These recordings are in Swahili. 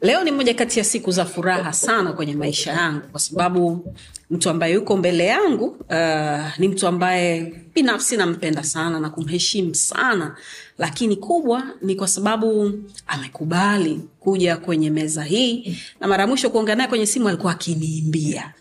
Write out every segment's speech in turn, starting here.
Leo ni moja kati ya siku za furaha sana kwenye maisha yangu, kwa sababu mtu ambaye yuko mbele yangu uh, ni mtu ambaye binafsi nampenda sana na kumheshimu sana, lakini kubwa ni kwa sababu amekubali kuja kwenye meza hii, na mara ya mwisho kuongea naye kwenye simu alikuwa akiniimbia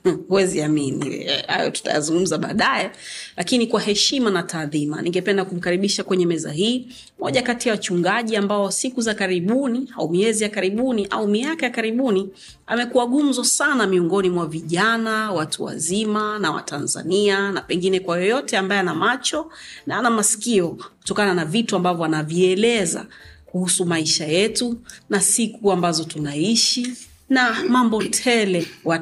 huwezi amini. Hayo tutayazungumza baadaye lakini kwa heshima na taadhima ningependa kumkaribisha kwenye meza hii moja kati ya wachungaji ambao siku za karibuni au miezi ya karibuni au miaka ya karibuni amekuwa gumzo sana miongoni mwa vijana watu wazima na watanzania na pengine kwa yoyote ambaye ana macho na ana masikio kutokana na vitu ambavyo anavieleza kuhusu maisha yetu na siku ambazo tunaishi na mambo tele wa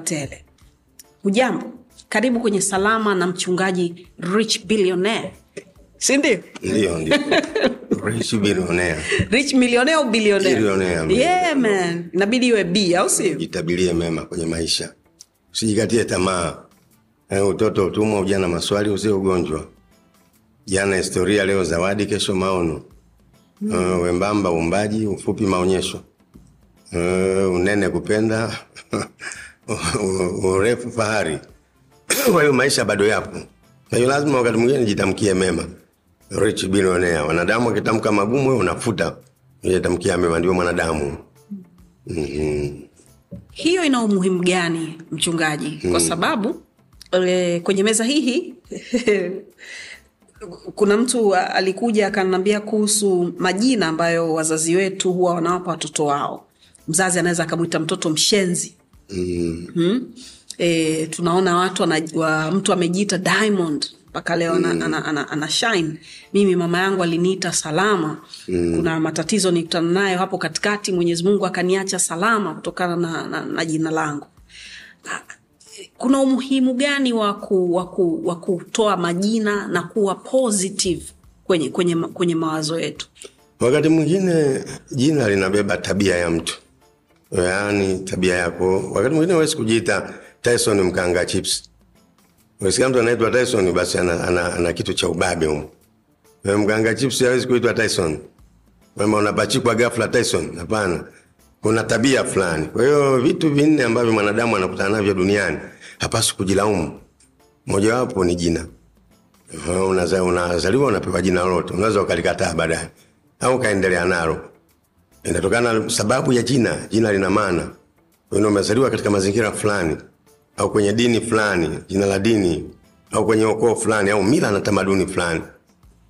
hujambo karibu kwenye salama na mchungaji rich billionaire. Sindio ndio? Ndio rich billionaire. Rich millionaire au billionaire? Billionaire. yeah man. Inabidi iwe b au sio mema kwenye maisha. Usijikatie tamaa. Eh, utoto utumwa ujana maswali uzie ugonjwa. Jana historia leo zawadi kesho maono. Mm. uh, wembamba uumbaji ufupi maonyesho. Uh, unene kupenda urefu fahari. Kwa hiyo maisha bado yapo. Kwa hiyo lazima wakati mwingine jitamkie mema. Rich billionaire. Wanadamu wakitamka magumu wewe unafuta. Jitamkia mema ndio mwanadamu. Mm-hmm. hiyo ina umuhimu gani mchungaji? Kwa sababu le, kwenye meza hii kuna mtu alikuja akanambia kuhusu majina ambayo wazazi wetu huwa wanawapa watoto wao. Mzazi anaweza akamwita mtoto mshenzi mm. mm? e, tunaona watu wa, mtu amejiita diamond mpaka leo mm. ana, ana, ana shine mimi mama yangu aliniita salama mm. kuna matatizo nikutana nayo hapo katikati mwenyezi mungu akaniacha salama kutokana na, na, na jina langu Ah, kuna umuhimu gani wa kutoa majina na kuwa positive kwenye, kwenye, kwenye mawazo yetu wakati mwingine jina linabeba tabia ya mtu yaani tabia yako. Wakati mwingine huwezi kujiita tyson mkanga chips. Ukisikia mtu anaitwa tyson basi ana, ana, ana kitu cha ubabe humo mkanga chips hawezi kuitwa tyson. Kwamba unapachikwa ghafla tyson? Hapana. Kuna tabia fulani. Kwa hiyo vitu vinne ambavyo mwanadamu anakutana navyo duniani hapaswi kujilaumu. Mojawapo ni jina. Unazaliwa unapewa jina lolote. Unaweza ukalikataa baadaye. Au ukaendelea nalo inatokana na sababu ya jina jina lina maana. Wewe umezaliwa katika mazingira fulani au kwenye dini fulani jina la dini au kwenye ukoo fulani au mila na tamaduni fulani.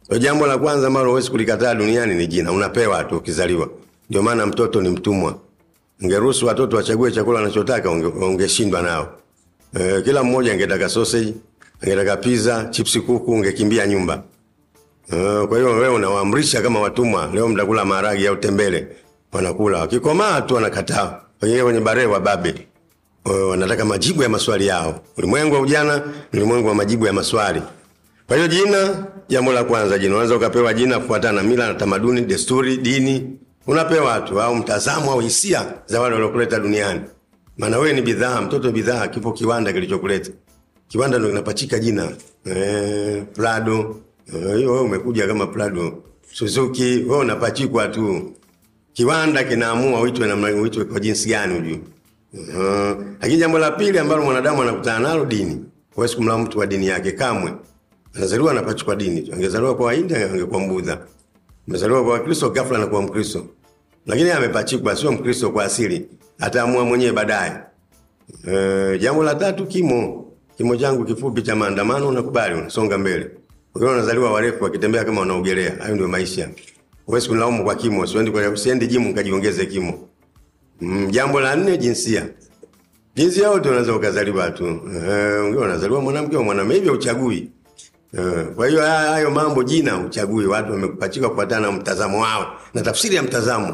Kwa jambo la kwanza ambalo huwezi kulikataa duniani ni jina. Unapewa tu ukizaliwa. Ndio maana mtoto ni mtumwa. Ungeruhusu watoto wachague chakula wanachotaka unge- ungeshindwa nao. E, kila mmoja angetaka sausage angetaka pizza chipsi kuku ungekimbia nyumba Uh, kwa hiyo wewe unawaamrisha kama watumwa, leo mtakula maharagi au tembele, wanakula. Wakikomaa tu wanakataa, wengine kwenye bare babe uh, wanataka majibu ya maswali yao. Ulimwengu wa ujana ulimwengu wa majibu ya maswali. Kwa hiyo jina, jambo la kwanza, jina unaweza ukapewa jina kufuatana na mila na tamaduni, desturi, dini, unapewa tu au mtazamo au hisia za wale waliokuleta duniani. Maana wewe ni bidhaa, mtoto bidhaa, kipo kiwanda kilichokuleta kiwanda ndo kinapachika jina eh, Prado Eh, hiyo wewe umekuja kama Prado Suzuki, wewe unapachikwa tu. Kiwanda kinaamua uitwe namna uitwe kwa jinsi gani ujue. Uh, lakini jambo la pili ambalo mwanadamu anakutana nalo dini. Huwezi kumlaumu mtu wa dini yake kamwe. Anazaliwa anapachikwa dini. Angezaliwa kwa Wahindi angekuwa Mbudha. Amezaliwa kwa Wakristo ghafla anakuwa Mkristo. Lakini amepachikwa sio Mkristo kwa asili. Ataamua mwenyewe baadaye. E, jambo la tatu kimo. Kimo changu kifupi cha maandamano unakubali unasonga mbele. Wengine wanazaliwa warefu wakitembea kama wanaogelea. Hayo ndio maisha. huwezi kunilaumu kwa kimo. Siendi kwa siendi jimu nikajiongeze kimo. Mm, jambo la nne jinsia. Jinsia yote unaweza ukazaliwa tu. Eh, wengine wanazaliwa mwanamke au mwanamume. Hivyo uchagui Eh, Kwa hiyo hayo mambo jina uchagui, watu wamekupachika kufuatana na mtazamo wao na tafsiri ya mtazamo.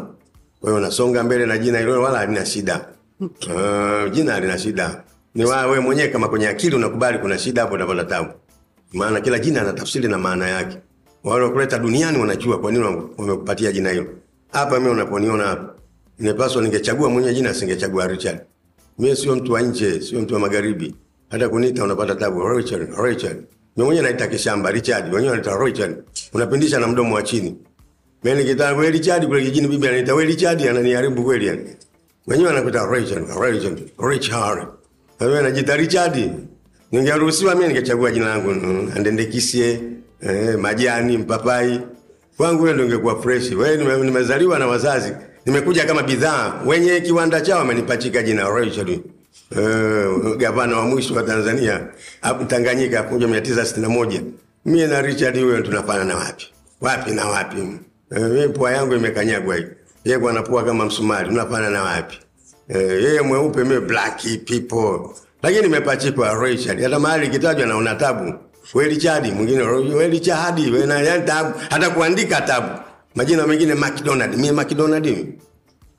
Kwa hiyo unasonga mbele na jina hilo, wala halina shida. Uh, jina halina shida, ni wewe mwenyewe kama kwenye akili unakubali kuna shida, hapo utapata tabu, maana kila jina ana tafsiri na maana yake. Wale wakuleta duniani wanajua kwa nini wamekupatia jina hilo. Hapa mimi unaponiona hapa, nimepaswa ningechagua mwenye jina, singechagua Richard. Mimi sio mtu wa nje, sio mtu wa magharibi. Hata kuniita unapata tabu. Richard, Richard. Mimi mwenyewe naita kishamba Richard, wenyewe wanaita Richard. Unapindisha na mdomo wa chini. Mimi nikitaka wewe Richard kule kijini bibi anaita wewe Richard ananiharibu kweli yani. Wenyewe wanakuita Richard, Richard, Richard. Wewe unajiita Richard. Ningeruhusiwa mimi ningechagua jina langu mm, Andendekisie, eh, Majani, Mpapai. Kwangu wewe ndio ungekuwa fresh. Wewe nime- nimezaliwa na wazazi. Nimekuja kama bidhaa. Wenye kiwanda chao wamenipachika jina Rachel. Eh, gavana wa mwisho wa Tanzania hapo Tanganyika 1961. Mimi na Richard huyo tunafanana wapi? Wapi na wapi? Eh, mimi pua yangu imekanyagwa hiyo. Yeye kwa anapua kama msumari. Tunafanana wapi? Eh, yeye mweupe mimi black people. Lakini nimepachikwa Richard. Hata mahali kitajwa naona tabu. We Richard, mwingine we Richard, we na yani tabu. Hata kuandika tabu. Majina mengine McDonald. Mimi McDonald.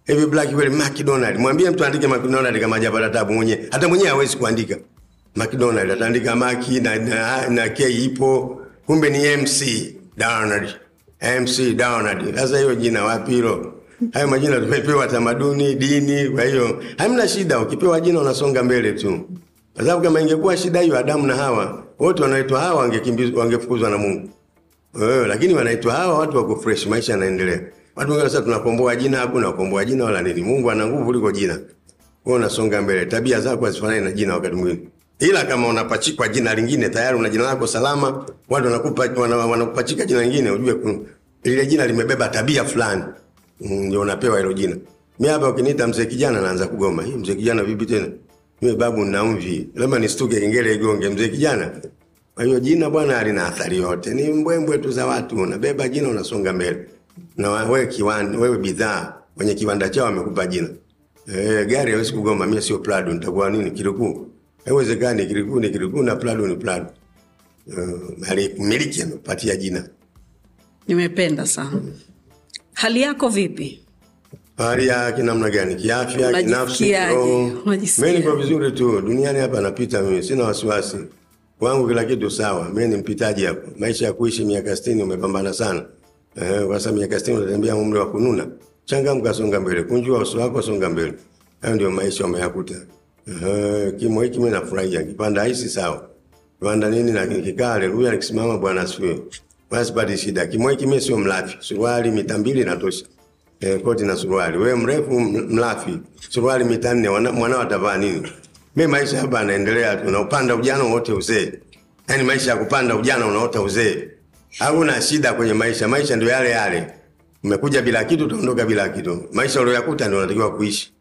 Hivi Black kweli McDonald. Mwambie mtu aandike McDonald kama hajapata tabu mwenyewe. Hata mwenyewe hawezi kuandika. McDonald ataandika Maki na, na, na K ipo. Kumbe ni MC Donald. MC Donald. Sasa hiyo jina wapi hilo? Hayo majina tumepewa tamaduni, dini, kwa hiyo hamna shida. Ukipewa jina unasonga mbele tu. Kwa sababu kama ingekuwa shida hiyo Adamu na Hawa, wote wanaitwa Hawa wangefukuzwa na Mungu. Eh, lakini wanaitwa hawa watu wako fresh, maisha yanaendelea. Watu wengine sasa tunakomboa jina, hakuna kukomboa jina wala nini. Mungu ana nguvu kuliko jina. Wewe unasonga mbele, tabia zako hazifanani na jina wakati mwingine. Ila kama unapachikwa jina lingine tayari una jina lako salama, watu wanakupa wana- wanakupachika jina lingine ujue lile jina limebeba tabia fulani. Mm, Ndio unapewa hilo jina. Mimi hapa ukiniita mzee kijana naanza kugoma. Hii mzee kijana vipi tena? Mimi babu nina mvi. Labda nistuke kengele igonge mzee kijana. Kwa hiyo jina bwana halina athari yote, ni mbwembwe tu za watu. Unabeba jina unasonga mbele, na wewe kiwanda, wewe bidhaa, wenye kiwanda chao wamekupa jina. Eh, gari hawezi kugoma. Mimi sio Prado, nitakuwa nini? Kirikuu? Haiwezekani. Kirikuu ni kirikuu na Prado ni Prado. Uh, miliki amepatia jina. nimependa sana hali yako vipi Hali ya kinamna gani? Kiafya, kinafsi, kiroho? Mimi niko vizuri tu. Duniani hapa napita mimi, sina wasiwasi. Kwangu kila kitu sawa. Mimi ni mpitaji hapo. Maisha ya kuishi miaka 60 umepambana sana. Eh, kwa sababu miaka 60 unatembea umri wa kununa. Changamka, songa mbele. Kunjua uso wako, songa mbele. Hayo ndio maisha umeyakuta. Eh, kimo hiki mimi nafurahia. Kipanda hisi sawa. Kipanda nini na kikaa, haleluya, nikisimama Bwana asifiwe. Basi pati shida. Kimo hiki mimi sio mlafi. Suruali mita mbili natosha eh, koti na suruali. Wewe mrefu mlafi, suruali mita nne, mwanao atavaa nini? Mimi maisha hapa yanaendelea tu, na ujana wote uzee. Yaani maisha ya kupanda ujana unaota uzee. Hakuna shida kwenye maisha, maisha ndio yale yale. Umekuja bila kitu, utaondoka bila kitu. Maisha uliyoyakuta ndio unatakiwa kuishi.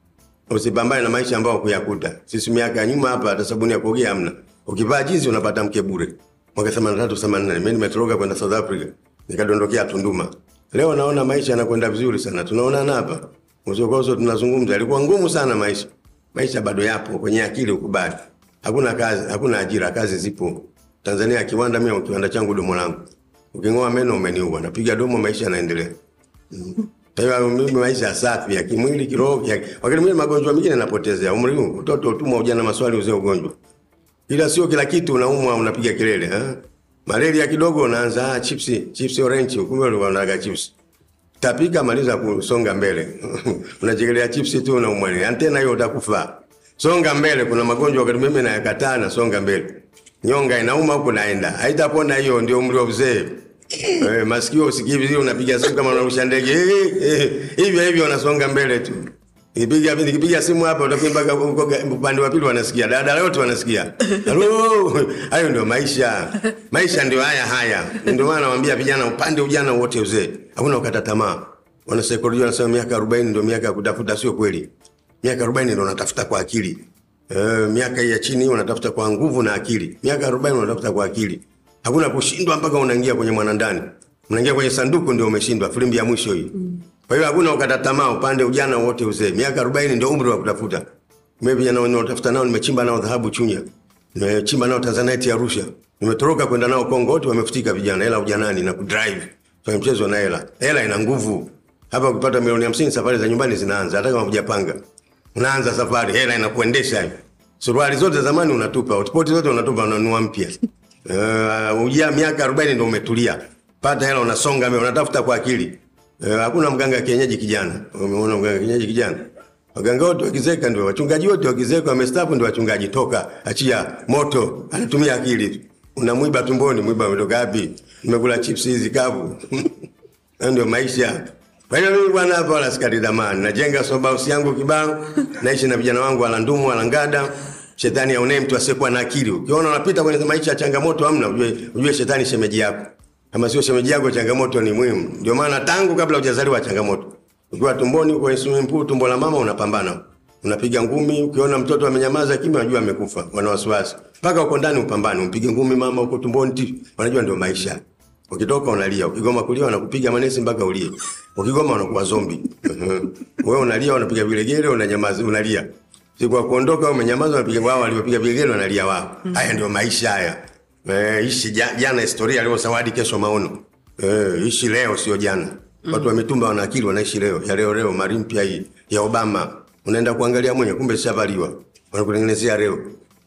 Usipambane na maisha ambayo kuyakuta. Sisi miaka ya nyuma hapa hata sabuni ya kuogea hamna. Ukivaa jinsi unapata mke bure. Mwaka 83 84 mimi nimetoroka kwenda South Africa. Nikadondokea Tunduma. Leo naona maisha yanakwenda vizuri sana. Tunaonana hapa. Usokozo tunazungumza. Ilikuwa ngumu sana maisha. Maisha bado yapo kwenye akili ukubali. Hakuna kazi, hakuna ajira, kazi zipo. Tanzania kiwanda mimi kiwanda changu domo langu. Uking'oa meno umeniua. Napiga domo maisha yanaendelea. Kwa hiyo mimi maisha safi ya kimwili, kiroho, wakati mwingine magonjwa mengine yanapotezea. Umri huu utoto, utumwa, ujana, maswali, uzee, ugonjwa. Ila sio kila kitu unaumwa unapiga kelele ha? Malaria kidogo unaanza ah, chipsi, chipsi orange, kumbe ulikuwa unataka chips. Tapika maliza kusonga mbele. Unachekelea chipsi tu unaumwa. nini? Antena hiyo utakufa. Songa mbele, kuna magonjwa wakati mimi nayakataa na songa mbele. Nyonga inauma huko naenda. Haitapona hiyo ndio umri wa uzee. Eh, masikio usikii unapiga simu kama unarusha ndege. Eh, eh, hivyo hivyo unasonga mbele tu. Nikipiga nikipiga simu hapa utakuwa mpaka upande wa pili wanasikia. Dada wote wanasikia. Halo, hayo ndio maisha. Maisha ndio haya haya. Ndio maana nawaambia vijana upande ujana wote uzee. Hakuna ukata tamaa. Wana saikolojia wanasema miaka 40 ndio miaka ya kutafuta, sio kweli. Miaka 40 ndio unatafuta kwa akili. Eh, miaka ya chini unatafuta kwa nguvu na akili. Miaka 40 unatafuta kwa akili. Hakuna kushindwa mpaka unaingia kwenye mwanandani. Unaingia kwenye sanduku ndio umeshindwa, filimbi ya mwisho hii. Kwa hiyo hakuna ukata tamaa upande ujana wote uzee. Miaka 40 ndio umri wa kutafuta. Mimi vijana wanaotafuta nao nimechimba nao dhahabu Chunya. Nimechimba nao Tanzanite Arusha. Nimetoroka kwenda nao Kongo, wote wamefutika vijana, hela ujanani na kudrive. Kwa mchezo na hela. Hela ina nguvu. Hapa ukipata milioni 50 safari za nyumbani zinaanza hata kama hujapanga. Unaanza safari, hela inakuendesha hivi. Suruali zote zamani unatupa, hotpot zote unatupa unanunua mpya. Uh, ujia miaka 40 ndio umetulia. Pata hela unasonga mbele, unatafuta kwa akili. Uh, hakuna mganga kienyeji kijana. Umeona mganga kienyeji kijana? Waganga wote wakizeka ndio wachungaji wote wakizeka wamestaafu ndio wachungaji. Toka, achia moto, anatumia akili tu. Unamwiba tumboni, mwiba umetoka wapi? Nimekula chips hizi kavu. Ndio maisha. Kwa hiyo mimi bwana hapa wala sikati tamaa. Najenga soba house yangu kibao, naishi na vijana wangu wala ndumu wala ngada. Shetani aonee mtu asiyekuwa na akili. Ukiona unapita kwenye maisha ya changamoto hamna, ujue, ujue shetani shemeji yako. Kama sio shemeji yako, changamoto ni muhimu. Ndio maana tangu kabla hujazaliwa changamoto. Ukiwa tumboni uko swimming pool, tumbo la mama unapambana. Unapiga ngumi, ukiona mtoto amenyamaza kimya, unajua amekufa. Wana wasiwasi. Mpaka uko ndani upambane, umpige ngumi mama uko tumboni, wanajua ndio maisha. Ukitoka unalia, ukigoma kulia wanakupiga manesi mpaka ulie. Ukigoma wanakuwa zombi. Wewe unalia, wanapiga vilegele, unanyamaza, unalia. Siku kuondoka umenyamaza, wanapiga wao waliopiga vilegele wanalia wao. Haya ndio maisha haya. Eh, ishi ja- jana historia leo zawadi kesho maono. Eh, ishi leo sio jana. Watu wa mitumba wana akili wanaishi leo. Ya leo leo mali mpya hii ya Obama. Unaenda kuangalia mwenye kumbe shavaliwa. Wanakutengenezea leo.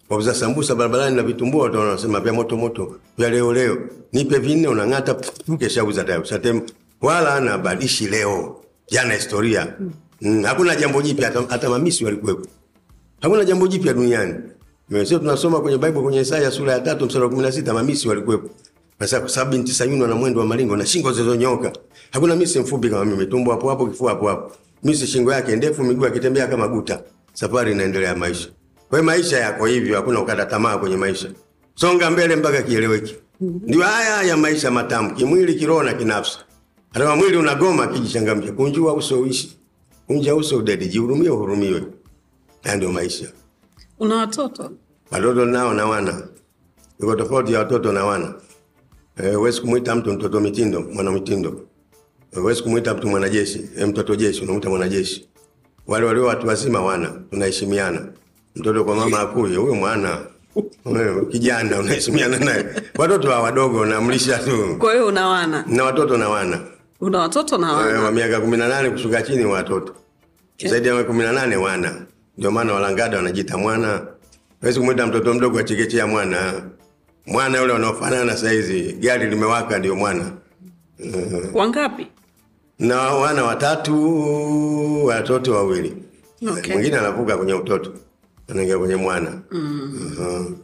Wauza sambusa barabarani na vitumbua watu wanasema vya moto moto vya leo leo. Nipe vinne unang'ata kesha uza tayari. Satem wala ana badishi leo. Jana historia. Mm, hakuna jambo jipya hata mamisi walikuwepo. Hakuna jambo jipya duniani. Sio tunasoma kwenye Bible kwenye Isaya sura ya tatu mstari wa 16 mamisi walikuwepo. Sasa kwa sababu binti Sayuni wana mwendo wa maringo na shingo zilizonyoka. Hakuna misi mfupi kama mimi, tumbo hapo hapo, kifua hapo hapo. Misi shingo yake ndefu, miguu akitembea kama guta. Safari inaendelea maisha. Kwa hiyo maisha yako hivyo, hakuna ukata tamaa kwenye maisha. Songa mbele mpaka kieleweke. Ndio haya ya maisha matamu, kimwili, kiroho na kinafsi. Hata mwili unagoma, kijichangamsha. Kunjua uso uishi. Kunja uso udadi, jihurumie uhurumiwe. Ndio maisha. Una watoto Watoto nao na wana. Iko tofauti ya watoto na wana. Eh, huwezi kumwita mtu mtoto mitindo, mwana mitindo. Eh, Huwezi kumwita mtu mwanajeshi, eh, mtoto jeshi, unamwita mwanajeshi. Wale walio watu wazima wana, tunaheshimiana. Mtoto kwa mama akuye, huyo mwana. Kijana unaheshimiana naye. Watoto hawa wadogo namlisha tu. kwa hiyo una wana Na watoto na wana. una watoto na wana wa miaka 18 kushuka chini watoto. Zaidi ya kumi na nane wana. Ndio maana walangada wanajiita mwana. wezi kumwita mtoto mdogo achekechea mwana. Mwana yule wanaofanana saizi, gari limewaka ndio mwana. wangapi Na wana watatu, watoto wawili. Okay. Mwingine anavuka kwenye utoto. Anaingia kwenye mwana. Mhm.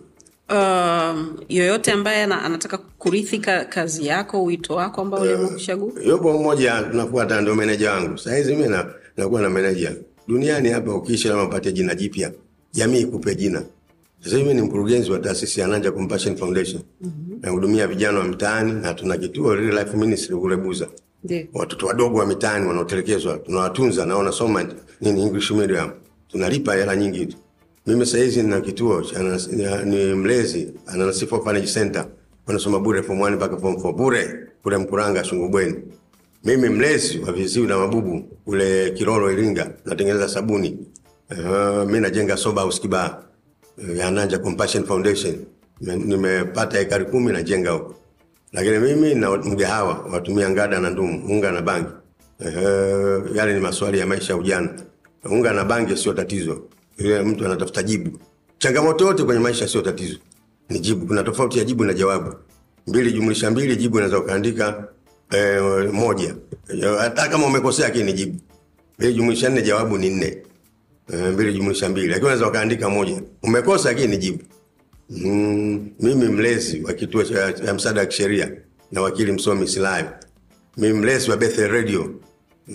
um, yoyote ambaye anataka kurithi ka, kazi yako wito wako ambao kuchagua Yupo mmoja tunafuata, ndio meneja wangu. sahizi. Mi nakuwa na meneja duniani hapa. Ukiishi lama upate jina jipya, jamii ikupe jina. Sasa hivi ni mkurugenzi wa taasisi ya Nanja Compassion Foundation. Nahudumia vijana wa mitaani na tuna kituo Real Life Ministry kule Buza. ndio Watoto wadogo wa mitaani wanaotelekezwa tunawatunza na wanasoma nini English medium. Tunalipa hela nyingi tu. Mimi sasa hizi nina kituo ni mlezi ana Nasifu Orphanage Center. Wanasoma bure form 1 mpaka form 4 bure kule Mkuranga Sungubweni. Mimi mlezi wa viziwi na mabubu kule Kiroro Iringa, natengeneza sabuni. Uh, mi najenga soba house uh, ya Nanja Compassion Foundation. Nimepata ekari kumi najenga huko. Lakini mimi na mgahawa watumia ngada na ndumu, unga na bangi. Uh, yale ni maswali ya maisha ya ujana. Unga na bangi sio tatizo. Ile mtu anatafuta jibu. Changamoto yote kwenye maisha sio tatizo. Ni jibu. Kuna tofauti ya jibu na jawabu. Mbili jumlisha mbili, jibu inaweza ukaandika eh, moja. Hata kama umekosea lakini jibu. Mbili jumlisha nne, jawabu ni nne. Eh, mbili jumlisha mbili, lakini unaweza ukaandika moja. Umekosa lakini jibu. Mm, mimi mlezi wa kituo cha msaada wa kisheria na wakili msomi Silayo. Mimi mlezi wa Bethel Radio.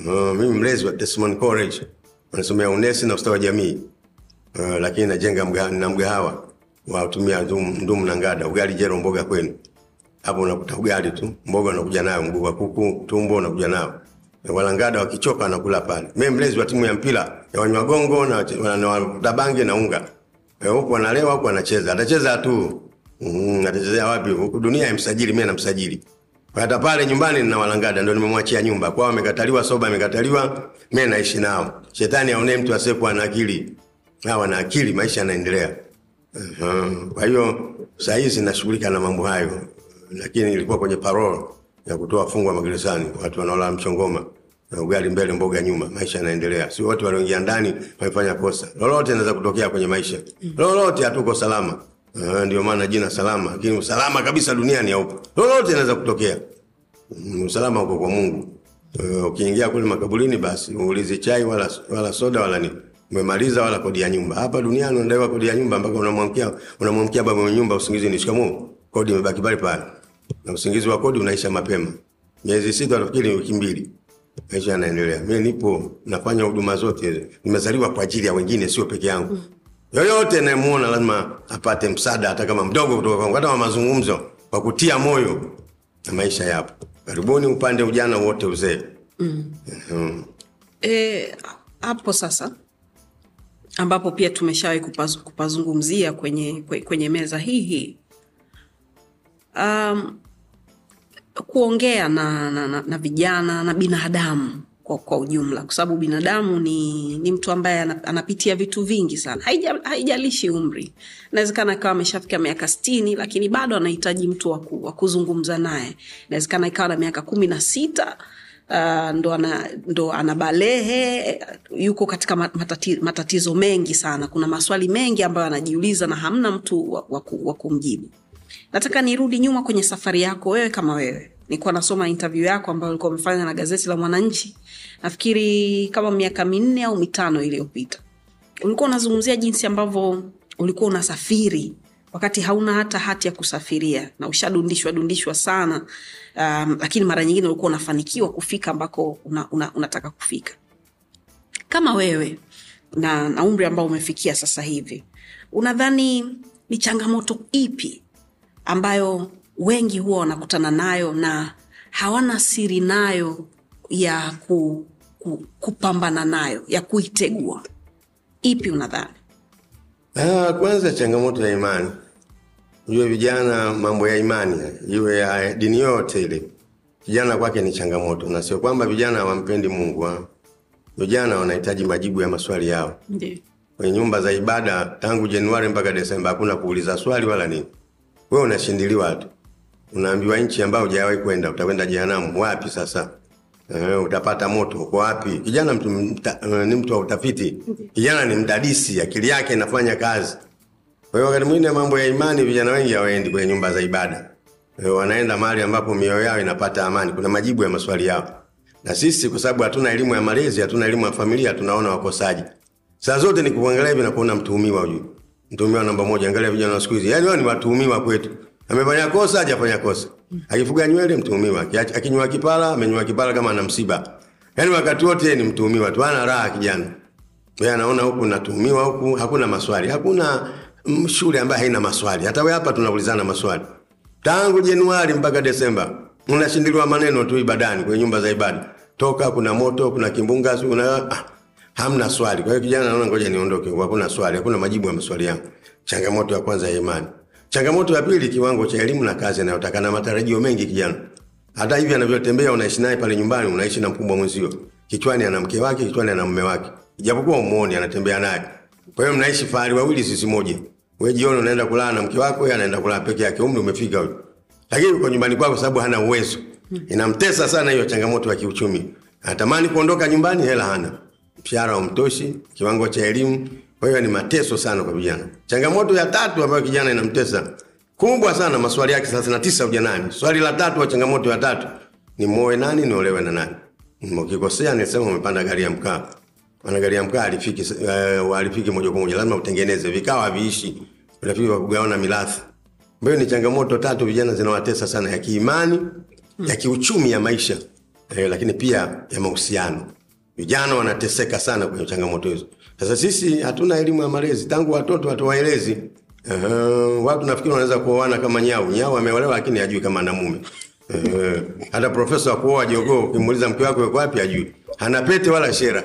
Uh, mimi mlezi wa Desmond College. Wanasomea unesi na ustawi wa jamii. Uh, lakini najenga mga, na mgahawa wa kutumia ndumu na ngada, ugali jero mboga kwenu. Hapo unakuta ugali tu, mboga unakuja nayo, mguu wa kuku, tumbo unakuja nao Na Walangada wakichoka wanakula pale. Mimi mlezi wa timu ya mpira ya wanywagongo na na- na wadabange na unga. Eh, huku wanalewa huku wanacheza, Atacheza tu. Mm, atachezea wapi? Huku dunia imsajili, mimi namsajili. hata pale nyumbani nina walangada ndo nimemwachia nyumba kwao amekataliwa soba amekataliwa mimi naishi nao shetani aonee mtu asiyekuwa na akili hawa na akili maisha yanaendelea kwa hiyo hizi nashughulika na mambo hayo lakini ilikuwa kwenye parole ya kutoa fungwa magerezani watu wanaola mchongoma ugali mbele mboga nyuma maisha yanaendelea. Si wote walioingia ndani wamefanya kosa. Lolote inaweza kutokea kwenye maisha. Lolote hatuko salama. Uh, ndio maana jina salama lakini usalama kabisa duniani haupo. Lolote inaweza kutokea. Mm, usalama uko kwa mungu. Uh, ukiingia kule makaburini basi uulize chai wala, wala soda wala nini. Umemaliza wala kodi ya nyumba. Hapa duniani unadaiwa kodi ya nyumba mpaka unamwamkia unamwamkia baba mwenye nyumba usingizi shikamoo. Kodi imebaki pale pale na usingizi wa kodi unaisha mapema. Miezi sita nafikiri wiki mbili. Maisha yanaendelea. Mi nipo nafanya huduma zote. Nimezaliwa kwa ajili ya wengine sio peke yangu. Yoyote nayemuona lazima apate msaada hata kama mdogo kutoka kwangu. Hata wa mazungumzo kwa kutia moyo. Na maisha yapo. Karibuni upande ujana wote uzee. Mm. E, hapo sasa ambapo pia tumeshawahi kupazungumzia kwenye, kwenye meza hii hii um, kuongea na, na, na, na vijana na binadamu kwa, kwa ujumla. Kwa sababu binadamu ni, ni mtu ambaye anapitia vitu vingi sana. Haija- haijalishi umri. Inawezekana ikawa ameshafika miaka stini lakini bado anahitaji mtu waku, wa naye. Inawezekana ikawa na miaka kumi na sita Uh, ndo, ana, ndo anabalehe yuko katika matati, matatizo mengi sana. Kuna maswali mengi ambayo anajiuliza na hamna mtu wa, wa, wa kumjibu nataka nirudi nyuma kwenye safari yako wewe kama wewe. Nilikuwa nasoma interview yako ambayo ulikuwa umefanya na gazeti la mwananchi. Nafikiri kama miaka minne au mitano iliyopita. Ulikuwa unazungumzia jinsi ambavyo ulikuwa unasafiri wakati hauna hata hati ya kusafiria na ushadundishwa dundishwa sana um, lakini mara nyingine ulikuwa unafanikiwa kufika ambako una, una, unataka kufika. Kama wewe na, na umri ambao umefikia sasa hivi unadhani ni changamoto ipi ambayo wengi huwa wanakutana nayo na hawana siri nayo ya ku, ku, kupambana nayo ya kuitegua ipi unadhani Ah, kwanza changamoto ya imani. Ujue vijana, mambo ya imani iwe ya dini yoyote ile, vijana kwake ni changamoto, na sio kwamba vijana hawampendi Mungu. ha. Vijana wanahitaji majibu ya maswali yao ndio kwenye nyumba za ibada. Tangu Januari mpaka Desemba hakuna kuuliza swali wala nini, wewe unashindiliwa tu, unaambiwa nchi ambayo hujawahi kwenda, utakwenda jehanamu. Wapi sasa? Uh, utapata moto uko wapi? Kijana mtu, mta, uh, ni mtu wa utafiti. Kijana ni mdadisi, akili yake inafanya kazi. Kwa hiyo wakati mwingine mambo ya imani, vijana wengi hawaendi kwenye nyumba za ibada, Eh, wanaenda mahali ambapo mioyo yao inapata amani, kuna majibu ya maswali yao. Na sisi kwa sababu hatuna elimu ya malezi, hatuna elimu ya familia, tunaona wakosaji. Saa zote ni kuangalia hivi na kuona mtuhumiwa huyu, mtuhumiwa namba moja. Angalia vijana wa siku hizi, yaani wao ni watuhumiwa kwetu. Amefanya kosa, hajafanya kosa. Akifuga nywele, mtuhumiwa. Akinywa kipara, amenywa kipara kama ana msiba. Yaani wakati wote ni mtuhumiwa tu, hana raha kijana. Yeye anaona huku natuhumiwa huku, hakuna maswali, hakuna mm, shule ambayo haina maswali. Hata wewe hapa tunaulizana maswali tangu Januari mpaka Desemba, unashindiliwa maneno tu ibadani, kwenye nyumba za ibada. Toka kuna moto, kuna kimbunga, kuna ah, hamna swali. Kwa hiyo kijana anaona ngoja niondoke, hakuna swali, hakuna majibu ya maswali yangu. Changamoto ya kwanza ya imani. Changamoto ya pili, kiwango cha elimu na kazi anayotaka na matarajio mengi kijana. Hata hivi anavyotembea, unaishi naye pale nyumbani, unaishi na mkubwa mwenzio, kichwani ana mke wake, kichwani ana mume wake, ijapokuwa umuoni, anatembea naye. Kwa hiyo mnaishi fahari wawili, sisi moja. Wewe jioni unaenda kulala na mke wako, yeye anaenda kulala peke yake, umri umefika huyo, lakini uko nyumbani kwako sababu hana uwezo. Inamtesa sana hiyo changamoto ya kiuchumi, anatamani kuondoka nyumbani, hela hana, mshahara haumtoshi, kiwango cha elimu. Kwa hiyo ni mateso sana kwa vijana. Changamoto ya tatu ambayo kijana inamtesa kubwa sana, maswali yake thelathini na tisa ujanani. Swali la tatu wa changamoto ya tatu ni muoe nani, niolewe na nani? Mkikosea nisema umepanda gari ya mkaa, maana gari ya mkaa alifiki uh, alifiki moja kwa moja, lazima utengeneze vikao, haviishi, unafiki kwa kugawana mirathi. Ambayo ni changamoto tatu vijana zinawatesa sana, ya kiimani, ya kiuchumi, ya maisha eh, lakini pia ya mahusiano. Vijana wanateseka sana kwenye changamoto hizo. Sasa sisi hatuna elimu ya malezi, tangu watoto hatuwaelezi. Uh, watu nafikiri wanaweza kuoana kama nyau. Nyau ameolewa lakini hajui kama ana mume. Uh, hata profesa wa kuoa jogoo ukimuuliza mke wako yuko wapi hajui. Hana pete wala shera.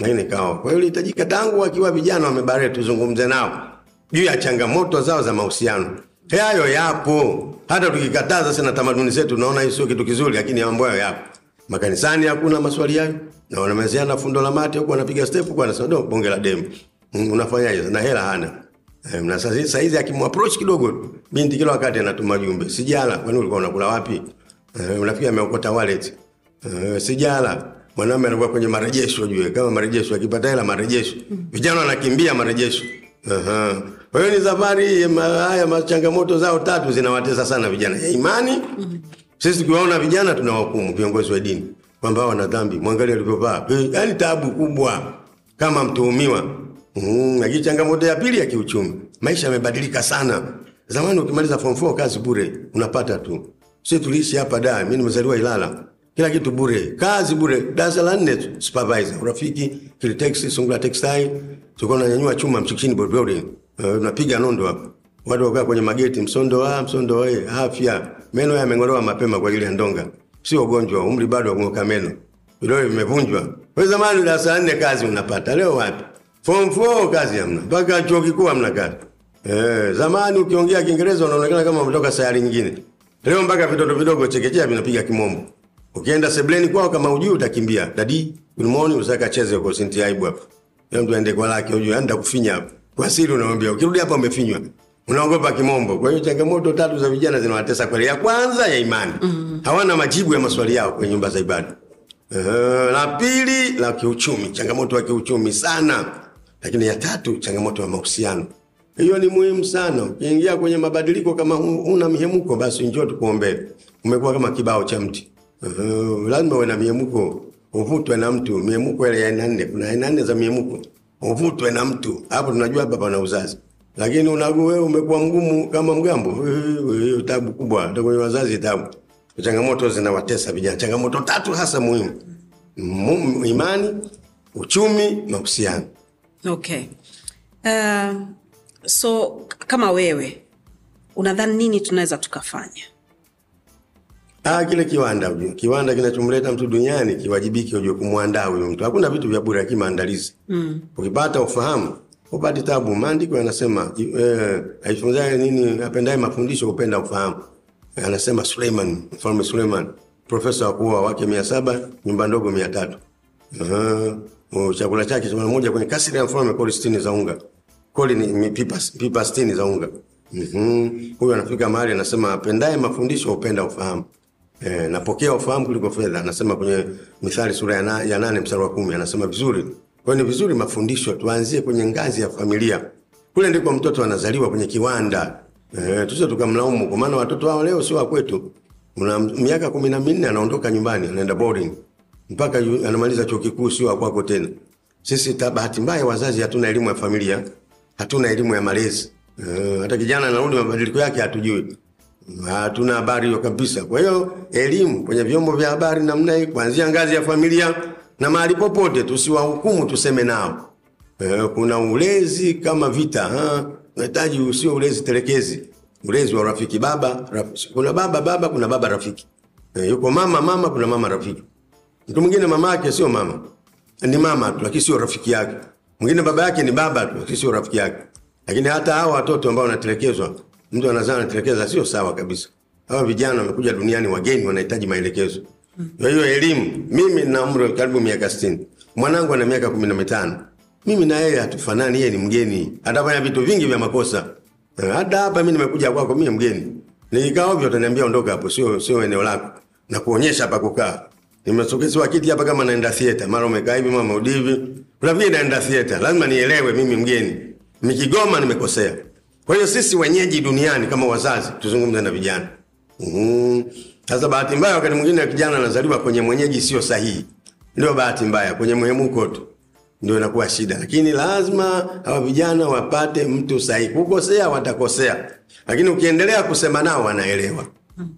Lakini kaoa. Kwa hiyo ilihitajika tangu wakiwa vijana wamebare tuzungumze nao juu ya changamoto zao za mahusiano. hayo yapo hata tukikataza sana tamaduni zetu tunaona hii sio kitu kizuri lakini mambo hayo yapo makanisani hakuna maswali hayo. Na wanamezeana fundo la mate huku wanapiga step huku wanasema do bonge la demu. Mm, unafanyaje? Na hela hana. Na sasa hizi akimapproach kidogo binti kila wakati anatuma jumbe. Sijala kwani ulikuwa unakula wapi? Unafikiri ameokota wallet. Sijala. Mwanamume anakuwa kwenye marejesho jue kama marejesho akipata hela marejesho. Vijana wanakimbia marejesho. Aha. Kwa hiyo ni safari haya machangamoto zao tatu zinawatesa sana vijana. Imani sisi tukiwaona vijana tunawahukumu viongozi wa dini kwamba wana dhambi. Mwangalie alivyovaa. Yaani taabu kubwa. Kama mtuhumiwa. Mm, changamoto ya pili ya kiuchumi. Maisha yamebadilika sana. Zamani ukimaliza form 4 kazi bure. Unapata tu. Sisi tuliishi hapa da mimi nimezaliwa ilala. Kila kitu bure. Kazi bure. Darasa la nne supervisor urafiki kilitex sungula textile. Tulikuwa tunanyanyua chuma mchikichini bodybuilding. Uh, unapiga nondo hapo watu wakaa kwenye mageti msondo wa, msondo wa, afya. Meno yameng'olewa mapema kwa ajili ya ndonga. Sio ugonjwa umri bado wa kung'oka meno. Vidole vimevunjwa. Kwa zamani darasa nne kazi unapata leo wapi? Form 4 kazi hamna mpaka chuo kikuu hamna kazi. Eh zamani ukiongea kiingereza unaonekana kama umetoka sayari nyingine. Leo mpaka vitoto vidogo chekechea vinapiga kimombo. Ukienda sebleni kwao kama ujui utakimbia. Dadi good morning usaka cheze kwa sinti aibu hapo Leo mtu aende kwa lake ujui anda kufinya hapo kwa siri unamwambia ukirudi hapa umefinywa unaogopa kimombo kwa hiyo changamoto tatu za vijana zinawatesa kweli ya kwanza ya imani mm-hmm. hawana majibu ya maswali yao kwenye nyumba za ibada Uh, la pili la kiuchumi, changamoto ya kiuchumi sana, lakini ya tatu changamoto ya mahusiano. Hiyo ni muhimu sana. Ukiingia kwenye mabadiliko kama una huna mihemuko, basi njoo tukuombee. Umekuwa kama kibao cha mti. Uh, lazima uwe na mihemuko, uvutwe na mtu. Mihemuko ile ya aina nne, kuna aina nne za mihemuko. Uvutwe na mtu, hapo tunajua hapa pana uzazi. Lakini unagu wewe umekuwa mgumu kama mgambo, hiyo tabu kubwa, hata kwenye wazazi tabu. Changamoto zinawatesa vijana. Changamoto tatu hasa muhimu. Imani uchumi mahusiano okay. Uh, so kama wewe unadhani nini tunaweza tukafanya? Ah, kile kiwanda ujue. kiwanda kinachomleta mtu duniani kiwajibike, ujue kumwandaa huyo mtu. Hakuna vitu vya bure lakini maandalizi. Mm. ukipata ufahamu upati tabu. Maandiko yanasema eh, aifunzaye nini apendaye mafundisho hupenda ufahamu. Anasema suleiman mfalme suleiman profesa wa kuua wake mia saba nyumba ndogo mia tatu. Aha. Uh, chakula chake cha moja kwenye kasri ya mfalme koli sitini za unga. Koli ni pipa, pipa sitini za unga. Mm-hmm. huyu anafika mahali anasema apendaye mafundisho hupenda ufahamu. Eh, napokea ufahamu kuliko fedha. Anasema kwenye mithali sura ya, na, ya nane mstari wa kumi anasema vizuri kwa ni vizuri mafundisho tuanzie kwenye ngazi ya familia. Kule ndiko mtoto anazaliwa kwenye kiwanda. Eh, tusio tukamlaumu kwa maana watoto hao leo sio wa kwetu. Una miaka kumi na minne anaondoka nyumbani anaenda boarding. Mpaka anamaliza chuo kikuu sio wa kwako tena. Sisi bahati mbaya wazazi hatuna elimu ya familia hatuna elimu ya malezi. Eh, hata kijana anarudi mabadiliko yake hatujui. Hatuna habari hiyo kabisa. Kwa hiyo elimu kwenye vyombo vya habari namna hii, kuanzia ngazi ya familia na mahali popote, tusiwahukumu, tuseme nao. E, kuna ulezi kama vita, ha? Nahitaji usio ulezi telekezi, ulezi wa rafiki baba rafiki. Kuna baba baba, kuna baba rafiki e, yuko mama mama, kuna mama rafiki. Mtu mwingine mama yake sio mama, ni mama tu, lakini sio rafiki yake. Mwingine baba yake ni baba tu, lakini sio rafiki yake. Lakini hata hawa watoto ambao wanatelekezwa, mtu anazaa anatelekeza, sio sawa kabisa. Hawa vijana wamekuja duniani wageni, wanahitaji maelekezo. Kwa hiyo elimu, mimi na umri karibu miaka 60. Mwanangu ana miaka 15. Mimi na yeye hatufanani, yeye ni mgeni. Atafanya vitu vingi vya makosa. Eh, Hata hapa mimi nimekuja kwako, mimi mgeni. Nikikaa ovyo utaniambia ondoka hapo, sio sio eneo lako. Na kuonyesha hapa kukaa. Nimesogezewa kiti hapa kama naenda theater, mara umekaa hivi mama udivi. Unafikiri naenda theater, lazima nielewe mimi mgeni. Nikigoma nimekosea. Kwa hiyo sisi wenyeji duniani kama wazazi tuzungumze na vijana. Mhm. Sasa bahati mbaya wakati mwingine kijana anazaliwa kwenye mwenyeji sio sahihi. Ndio bahati mbaya kwenye mhemuko tu. Ndio inakuwa shida. Lakini lazima hawa vijana wapate mtu sahihi. Kukosea watakosea. Lakini ukiendelea kusema nao wanaelewa.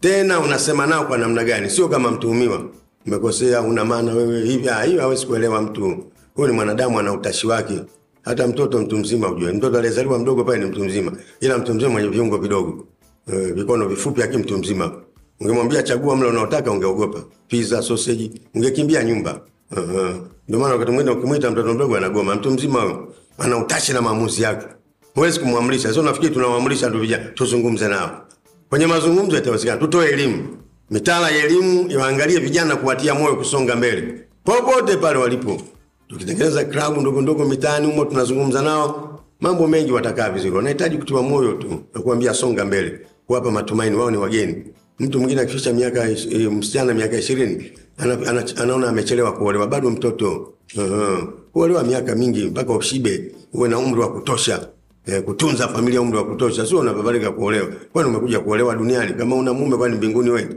Tena unasema nao kwa namna gani? Sio kama mtuhumiwa. Umekosea una maana wewe hivi. Ah, hiyo hawezi kuelewa mtu. Huyo ni mwanadamu ana utashi wake. Hata mtoto mtu mzima ujue. Mtoto aliyezaliwa mdogo pale ni mtu mzima. Ila mtu mzima mwenye viungo vidogo. Eh, vikono vifupi lakini mtu mzima. Ungemwambia chagua mlo unaotaka ungeogopa. Pizza, sausage, ungekimbia nyumba. Uh-huh. Ndio maana wakati mwingine ukimwita mtoto mdogo anagoma. Mtu mzima huyo ana utashi na maamuzi yake. huwezi kumwamrisha. Sio nafikiri tunawamrisha tu vijana tuzungumze nao. Kwenye mazungumzo itawezekana, tutoe elimu, mitaala ya elimu iwaangalie vijana, kuwatia moyo kusonga mbele popote pale walipo. Tukitengeneza klabu ndogo ndogo mitaani humo, tunazungumza nao, mambo mengi watakaa vizuri. Wanahitaji kutiwa moyo tu na kuambia songa mbele, kuwapa matumaini, wao ni wageni. Mtu mwingine akifikisha miaka eh, msichana miaka ishirini ana, ana, anaona amechelewa kuolewa, bado mtoto. Uh-huh. Miaka mingi mpaka ushibe, uwe na umri wa kutosha eh, kutunza familia umri wa kutosha, sio unababalika kuolewa. Kwani umekuja kuolewa duniani? Kama una mume, kwani mbinguni wewe?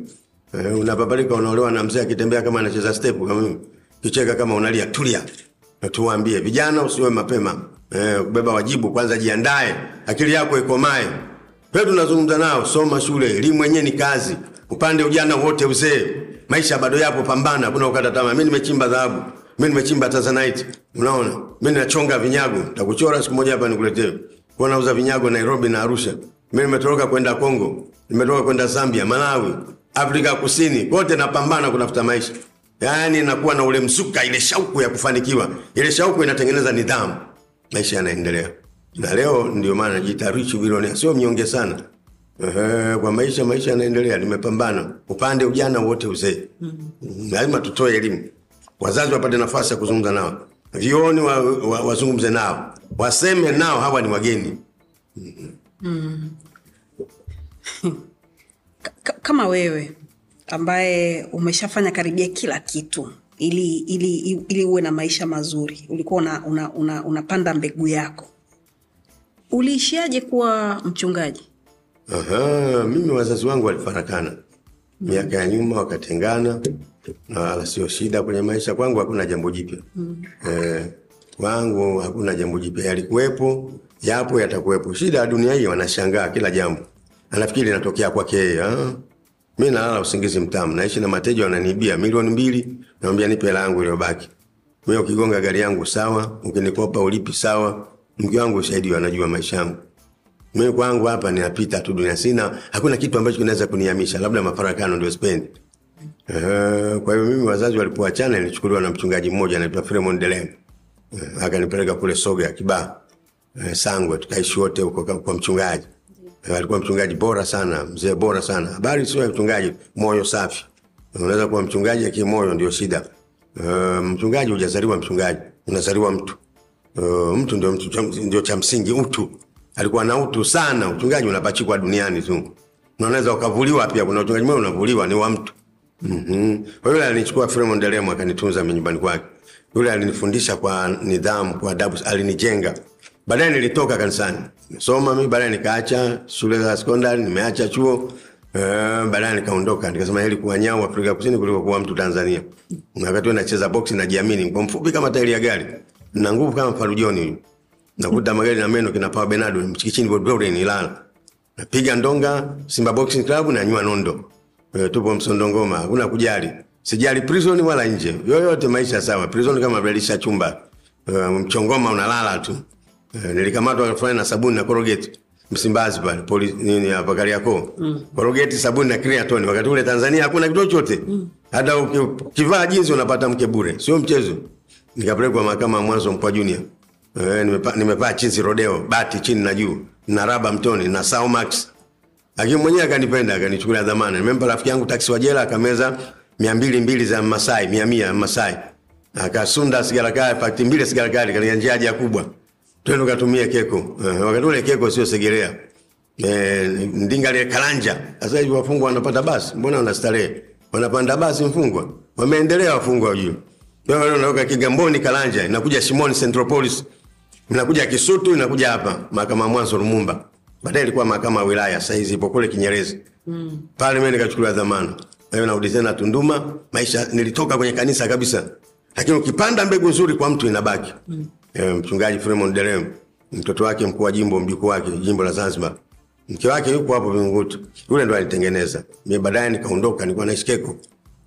Eh, unababalika unaolewa na mzee akitembea kama anacheza step kama. Kicheka kama unalia, tulia. Tuwaambie vijana, usiwe mapema. Eh, kubeba wajibu kwanza, jiandae, akili yako ikomae. Pia tunazungumza nao, soma shule, elimu yenyewe ni kazi. Upande ujana wote uzee. Maisha bado yapo, pambana, kuna ukata tamaa. Mimi nimechimba dhahabu. Mimi nimechimba tanzanite. Unaona? Mimi ninachonga vinyago. Nitakuchora siku moja hapa nikuletee. Kwa nauza vinyago Nairobi na Arusha. Mimi nimetoroka kwenda Kongo. Nimetoka kwenda Zambia, Malawi, Afrika Kusini. Kote napambana kutafuta maisha. Yaani nakuwa na ule msuka, ile shauku ya kufanikiwa. Ile shauku inatengeneza nidhamu. Maisha yanaendelea. Na leo ndio maana najiita rich billionaire. Sio mnyonge sana. Ehe, kwa maisha maisha yanaendelea, nimepambana upande ujana wote uzee. Mm. Lazima tutoe elimu, wazazi wapate nafasi ya kuzungumza nao, vioni wa, wa, wazungumze nao, waseme nao hawa ni wageni. K- kama wewe ambaye umeshafanya karibia kila kitu ili ili ili uwe na maisha mazuri ulikuwa una, una, una, unapanda mbegu yako uliishiaje kuwa mchungaji Aha, mimi wazazi wangu walifarakana miaka ya nyuma, wakatengana na wala sio shida kwenye maisha. Kwangu hakuna jambo jipya mm. Eh, kwangu hakuna jambo jipya, yalikuwepo, yapo, yatakuwepo. Shida ya dunia hii, wanashangaa kila jambo, anafikiri inatokea kwake yeye. ah. Mi nalala usingizi mtamu, naishi na mateja wananiibia milioni mbili, namwambia nipe hela yangu iliyobaki. Mi ukigonga gari yangu sawa, ukinikopa ulipi sawa. Mke wangu shahidi, anajua maisha yangu. Mimi kwangu hapa ninapita tu dunia, sina hakuna kitu ambacho kinaweza kunihamisha, labda mafarakano ndio spendi. Uh, kwa hiyo mimi wazazi walipoachana nilichukuliwa na mchungaji mmoja anaitwa Fremon Delem. Uh, akanipeleka kule Soga Kibaha. Uh, Sangwe tukaishi wote huko kwa, mchungaji. Uh, alikuwa mchungaji bora sana, mzee bora sana. Habari sio ya mchungaji, moyo safi. Unaweza kuwa mchungaji lakini moyo ndio shida. Uh, mchungaji hujazaliwa mchungaji, unazaliwa mtu. Uh, mtu ndio mtu ndio cha msingi utu. Alikuwa na utu sana. Uchungaji unapachikwa duniani tu. Na unaweza ukavuliwa pia, kuna uchungaji mwingine unavuliwa ni wa mtu. Mhm. Kwa yule alinichukua Fremon Delemo akanitunza nyumbani kwake. Yule alinifundisha kwa nidhamu, kwa adabu, alinijenga. Baadaye nilitoka kanisani. Soma mimi baadaye nikaacha shule za sekondari, nimeacha chuo. Uh, baadaye nikaondoka nikasema heri kuwa nyau Afrika Kusini kuliko kuwa mtu Tanzania. Wakati nacheza boksi najiamini, mfupi kama tairi ya gari. Na nguvu kama palujoni. Nakuta magari na meno kina Power Bernardo mchikichini Godgold ni lala. Napiga ndonga Simba Boxing Club na nyua nondo. E, tupo Msondo Ngoma, hakuna kujali. Sijali prison wala nje. Yoyote maisha sawa. Prison kama badilisha chumba. E, mchongoma unalala tu. E, nilikamatwa kufanya na sabuni na korogeti. Msimbazi pale, polisi nini hapa Kariakoo. Mm. Korogeti sabuni na creatine Wakati ule Tanzania hakuna kitu chochote. Mm. Hata ukivaa jinsi unapata mke bure. Sio mchezo. Nikapelekwa mahakama ya mwanzo Mpwa Junior. Eh, nimepaa nimepa chinzi rodeo, bati chini na juu, na raba mtoni na Saumax. Lakini mwenyewe akanipenda, akanichukulia dhamana. Nimempa rafiki yangu taksi wa jela akameza 200 mbili za Masai, mia mia Masai. Akasunda sigara kali, pakiti mbili sigara kali katika njia haja kubwa. Twende ukatumia keko. eh, wakati ule keko sio segerea. Eh, ndinga ile karanja. Sasa hivi wafungwa wanapata basi. Mbona wanastarehe? Wanapanda basi mfungwa. Wameendelea wafungwa wajua. Wewe unatoka Kigamboni Kalanja, inakuja Shimoni Central Police. Inakuja Kisutu, inakuja hapa mahakama ya mwanzo Lumumba. Baadaye ilikuwa mahakama ya wilaya, sasa hizi ipo kule Kinyerezi. Mm. Pale mimi nikachukuliwa dhamana. Wewe narudi tena Tunduma, maisha nilitoka kwenye kanisa kabisa. Lakini ukipanda mbegu nzuri kwa mtu inabaki. Mm. E, mchungaji Fremon Derem, mtoto wake mkuu wa jimbo, mjukuu wake jimbo la Zanzibar. Mke wake yuko hapo Vingunguti. Yule ndo alitengeneza. Mimi baadaye nikaondoka, nilikuwa naishi Keko.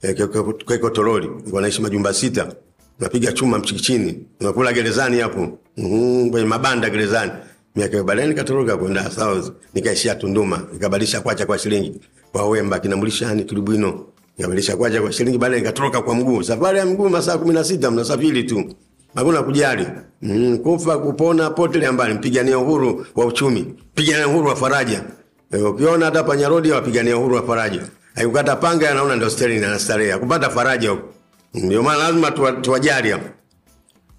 E, Keko, Toroli. wanaishi naishi majumba sita. Napiga chuma mchikichini. Unakula gerezani hapo. Mhm, kwenye mabanda gerezani. Miaka baadaye nikatoroka kwenda South, nikaishia Tunduma, nikabadilisha kwacha kwa shilingi. Kwa Wemba kinamlishani Kilibwino. Nikabadilisha kwacha kwa shilingi baadaye nikatoroka kwa mguu. Safari ya mguu masaa 16 mnasafiri tu. hakuna kujali mm, kufa kupona potelea mbali mpigania uhuru wa uchumi pigania uhuru wa faraja Eh, ukiona hata panyarodi wapigania uhuru wa faraja akikata panga anaona ndio na starehe. Kupata faraja ndio maana lazima tuwajali hapo.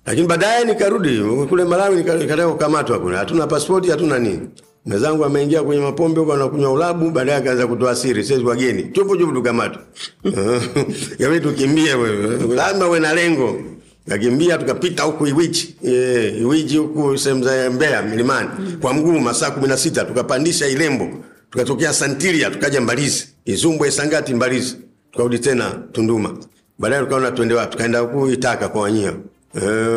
Lakini baadaye nikarudi kule Malawi nikataka kukamatwa kule, hatuna pasipoti hatuna nini. Mwenzangu ameingia kwenye mapombe huko anakunywa ulabu, baadaye akaanza kutoa siri, sisi wageni. Tupo juu tukamatwa. yawe tukimbie lazima uwe na lengo. Kakimbia tukapita huku Iwichi, eh, Iwichi huku sehemu za Mbeya milimani. Kwa mguu masaa 16 tukapandisha Ilembo, tukatokea Santilia tukaja Mbalizi, Izumbwe Isangati Mbalizi, tukarudi tena Tunduma. Baadaye tukaona tuende wapi? Tukaenda huku Itaka kwa Wanyia.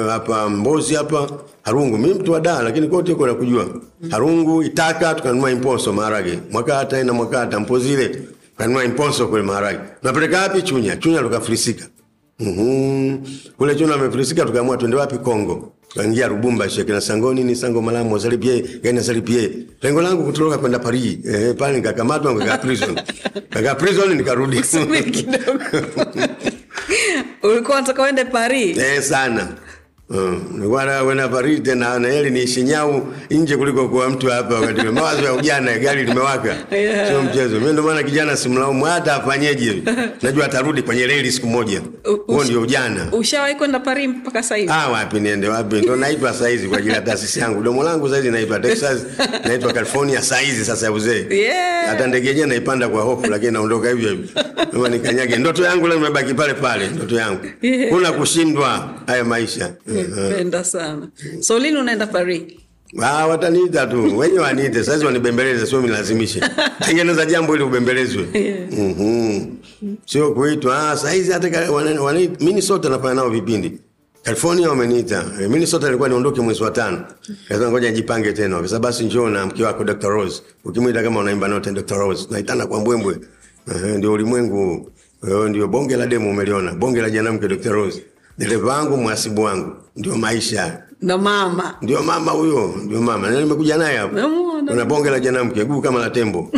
hapa e, Mbozi hapa Harungu. Mimi mtu wa Dar lakini kote huko nakujua. Harungu, Itaka tukanunua imposo maharage. Mwaka hata na mwaka hata mpozi ile kanunua imposo kule maharage. Tunapeleka wapi Chunya? Chunya tukafilisika. Mhm. Kule Chunya amefilisika tukaamua tuende wapi Kongo. Tukaingia Lubumbashi kina na Sangoni ni Sango Malamu Salipie, gani Salipie. Lengo langu kutoroka kwenda Paris. Eh, pale nikakamatwa nikakaa prison. Nikakaa prison nikarudi. Ulikuwa unataka uende paris Eh, sana. Mm. Nilikuwa kwenda Paris tena na heli niishi nyau nje kuliko kuwa mtu hapa wakati. Mawazo ya ujana gari limewaka. Yeah. Sio mchezo. Mimi ndio maana kijana simlaumu hata afanyeje. Najua atarudi kwenye reli siku moja. Huo ndio ujana. ushawahi kwenda paris mpaka sasa hivi Ah, wapi niende wapi? Ndio naipa sasa hizi kwa ajili ya taasisi yangu. Domo langu sasa hizi naipa Texas, naitwa California sasa hizi sasa ya uzee. Yeah. Hata ndege yenyewe naipanda kwa hofu lakini naondoka hivyo hivyo. Mimi nikanyage. Ndoto yangu leo imebaki pale pale, ndoto yangu. Kuna kushindwa haya maisha. Penda sana so lini unaenda paris Ah, wataniita tu. wenye waniite. Sasa wanibembeleze sio nilazimishe. Tengeneza jambo ili ubembelezwe. Yeah. Mhm. Sio kuitwa. Ah, saa hata Minnesota nafanya nao vipindi. California wameniita. Eh, Minnesota nilikuwa niondoke mwezi wa tano. Sasa ngoja nijipange tena. Sasa basi njoo na mke wako Dr. Rose. Ukimwita kama unaimba note Dr. Rose. Naitana kwa mbwembwe. Uh, ndio ulimwengu. Eh, ndio bonge la demo umeliona. Bonge la janamke Dr. Rose. Dereva wangu mwasibu wangu. Ndio maisha. na mama Ndio mama huyo, ndio mama. Na nimekuja naye hapo. Una bonge la janamke, guu kama la tembo.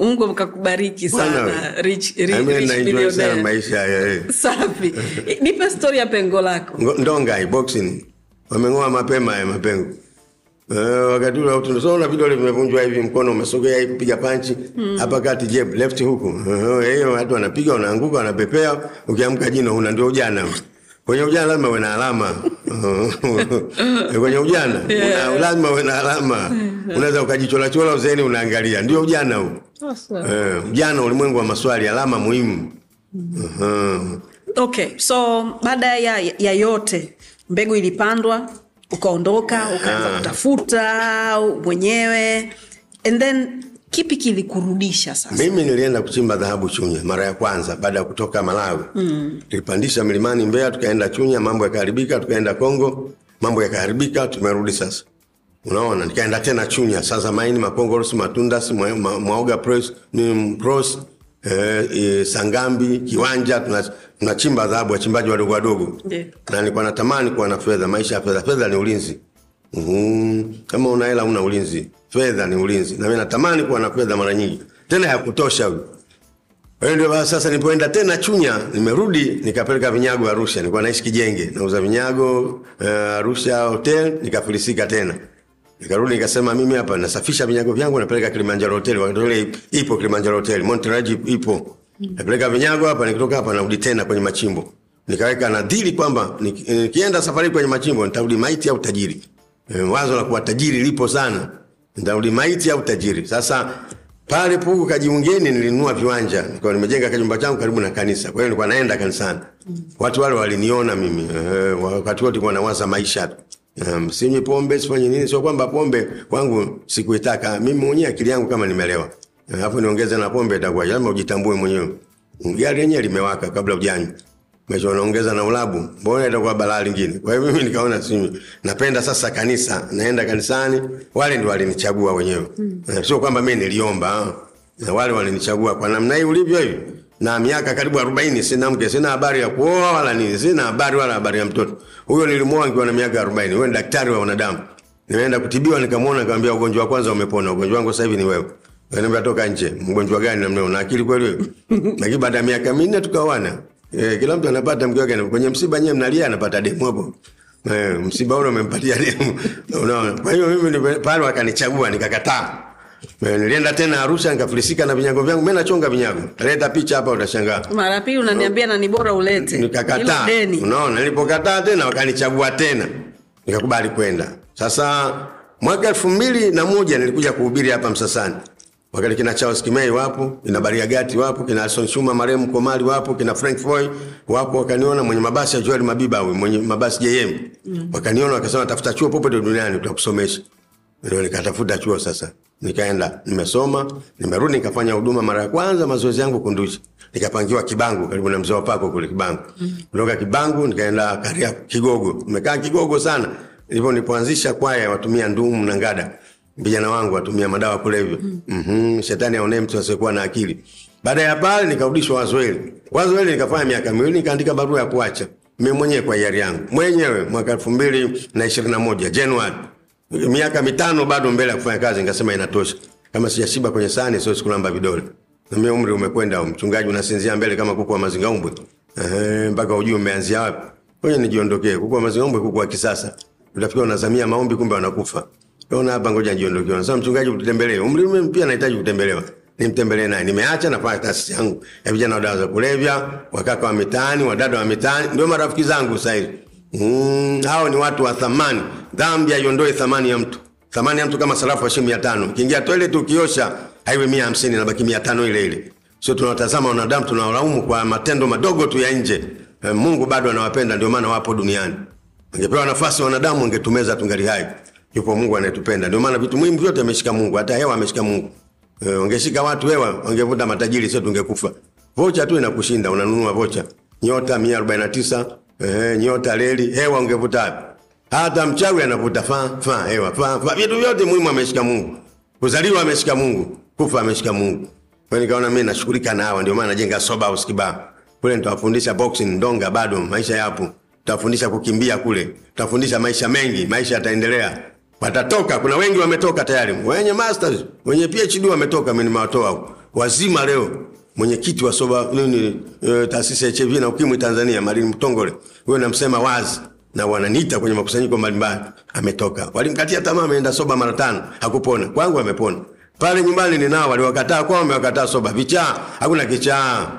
mungu mkakubariki sana rich, rich, rich sana maisha haya. safi nipe stori ya pengo lako Ndongai boxing. Wameng'oa mapema ya mapengo. Eh, wakati ule tunaona vidole vimevunjwa hivi, mkono umesogea hivi kupiga panchi hapa kati jeb left huku. hiyo, uh, watu wanapiga, wanaanguka, wanapepea, ukiamka jino una ndio ujana. Kwenye ujana lazima uwe na alama. Eh, Kwenye ujana una, lazima uwe na alama. Unaweza ukajichola chola uzeeni unaangalia, ndio ujana huu. uh, ujana ulimwengu wa maswali, alama muhimu. Mhm. okay so baada ya, ya yote mbegu ilipandwa ukaondoka ukaanza kutafuta mwenyewe and then kipi kilikurudisha sasa Mimi nilienda kuchimba dhahabu Chunya mara ya kwanza baada ya kutoka Malawi. Mm. Tulipandisha milimani Mbeya, tukaenda Chunya, mambo yakaharibika, tukaenda Kongo, mambo yakaharibika, tumerudi sasa. Unaona, nikaenda tena Chunya, sasa maini makongoros, matunda, si mwa- mwa- mwaoga press, pros eh, eh, Sangambi, Kiwanja, tuna- tunachimba dhahabu, wachimbaji wadogo wadogo. Ndiyo. Na nilikuwa natamani kuwa na fedha, maisha ya fedha. Fedha ni ulinzi. Mhm. Kama una hela una ulinzi. Fedha ni ulinzi. Na mimi natamani kuwa na fedha mara nyingi. Tena ya kutosha huyo. Hiyo ndio sasa nilipoenda tena Chunya, nimerudi nikapeleka vinyago Arusha. Nilikuwa naishi Kijenge, nauza vinyago uh, Arusha hotel, nikafilisika tena. Nikarudi nikasema mimi hapa nasafisha vinyago vyangu napeleka Kilimanjaro hotel. Wakati ule ipo Kilimanjaro hotel, Monterey ipo. Napeleka vinyago hapa nikitoka hapa narudi tena kwenye machimbo. Nikaweka nadhiri kwamba nikienda safari kwenye machimbo nitarudi maiti au tajiri. E, wazo la kuwa tajiri lipo sana. Nitarudi maiti au tajiri. Sasa pale Pugu Kajiungeni nilinunua viwanja. nikawa nimejenga kajumba changu karibu na kanisa. Kwa hiyo nilikuwa naenda kanisani. Watu wale waliniona mimi. Eh, wakati wote nilikuwa nawaza maisha tu. Um, sinywi pombe sifanye nini, sio kwamba pombe kwangu sikuitaka. Mimi mwenyewe, akili yangu kama nimelewa, alafu niongeze na pombe itakuwa lazima ujitambue mwenyewe. Gari yenyewe limewaka kabla ujanywa, mesha unaongeza na ulabu, mbona itakuwa balaa lingine? Kwa hiyo mimi nikaona sinywi, napenda sasa kanisa, naenda kanisani, wale ndio walinichagua wenyewe. Mm. Sio kwamba mimi niliomba, wale walinichagua kwa namna hii ulivyo hivi na miaka karibu 40 sina mke, sina habari ya kuoa wala nini, sina habari wala habari ya mtoto. Huyo nilimwoa nikiwa na miaka 40. Huyo ni daktari wa wanadamu. Nimeenda kutibiwa nikamwona, nikamwambia ugonjwa wa kwanza umepona, ugonjwa wangu sasa hivi ni wewe. Akaniambia toka nje. Mgonjwa gani namna una akili kweli wewe? Lakini baada ya miaka minne tukaoana. Eh, kila mtu anapata mke wake kwenye msiba nyewe mnalia anapata demu hapo. Eh, msiba ule umempatia demu. Unaona? Kwa hiyo mimi pale wakanichagua nikakataa. Eh, nilienda tena Arusha nikafilisika na vinyago vyangu. Mimi nachonga vinyago. Leta picha hapa utashangaa. mara pili unaniambia na ni bora ulete Nikakataa. Unaona, nilipokataa tena wakanichagua tena. Nikakubali kwenda. Sasa mwaka elfu mbili na moja nilikuja kuhubiri hapa Msasani. Wakati kina Charles Kimei wapo, kina Bariagati wapo, kina Alson Shuma marehemu Komali wapo, kina Frank Foy wapo, wakaniona mwenye mabasi ya Joel Mabiba mwenye mabasi JM. Wakaniona wakasema tafuta chuo popote duniani tutakusomesha. Ndio nikatafuta chuo sasa. Nikaenda, nimesoma, nimerudi nikafanya huduma mara ya kwanza mazoezi yangu Kunduchi. Nikapangiwa Kibangu karibu na mzee wa Pako kule Kibangu. Kutoka Kibangu nikaenda Karia Kigogo. Nimekaa Kigogo sana. Ndipo nilipoanzisha kwaya watumia ndumu na ngada. Vijana wangu watumia madawa kulevya. Mhm, shetani aonee mtu asiyekuwa na akili. Baada ya pale nikarudishwa Wazweli. Wazweli nikafanya miaka miwili nikaandika barua ya kuacha. Mimi mwenyewe kwa hiari yangu. Mwenyewe mwaka 2021 Januari miaka mitano bado mbele ya kufanya kazi, nikasema inatosha. Kama sijashiba kwenye sahani, sio sikulamba vidole. Na mimi umri umekwenda, mchungaji unasinzia mbele kama kuku wa mazingaumbwe. Mpaka ujue umeanzia wapi. Ngoja nijiondokee. Kuku wa mazingaumbwe, kuku wa kisasa. Utafikia unazamia maombi, kumbe wanakufa. Ona hapa, ngoja nijiondokee. Nasema mchungaji, utembelee. Umri mimi pia nahitaji kutembelewa. Nimtembelee naye. Nimeacha nafanya taasisi yangu ya vijana wa dawa za kulevya, wakaka wa mitaani, wadada wa mitaani, ndio marafiki zangu sasa hivi. Mm, hao ni watu wa thamani. Dhambi haiondoe thamani ya mtu. Thamani ya mtu kama sarafu ya shilingi 500. Ukiingia toilet ukiosha haiwe 150 na baki 500 ile ile. Sio tunawatazama wanadamu tunawalaumu kwa matendo madogo tu ya nje. Eh, Mungu bado anawapenda ndio maana wapo duniani. Ungepewa nafasi wanadamu ungetumeza tungali hai. Yupo Mungu anayetupenda. Ndio maana vitu muhimu vyote ameshika Mungu, hata hewa ameshika Mungu. Eh, ungeshika watu hewa wangevuta matajiri sio tungekufa. Vocha tu inakushinda unanunua vocha. Nyota 149 Eh, nyota reli, hewa ungevuta wapi? Hata mchawi anavuta fa fa hewa fa fa. Vitu vyote muhimu ameshika Mungu. Kuzaliwa ameshika Mungu, kufa ameshika Mungu. Kwa hiyo nikaona mimi nashughulika na hawa, ndio maana najenga soba house Kibaha. Kule nitawafundisha boxing, ndonga bado maisha yapo. Tutafundisha kukimbia kule. Tutafundisha maisha mengi, maisha yataendelea. Watatoka, kuna wengi wametoka tayari. Wenye masters, wenye PhD wametoka, mimi nimewatoa. Wazima leo mwenyekiti wa soba nini e, taasisi ya HIV na ukimwi Tanzania Marini Mtongole, huyo namsema wazi na wananiita kwenye makusanyiko mbalimbali, ametoka. Walimkatia tamaa, ameenda soba mara tano, hakupona. Kwangu amepona. Pale nyumbani ninao waliwakataa kwao, wamewakataa soba. Vichaa, hakuna kichaa.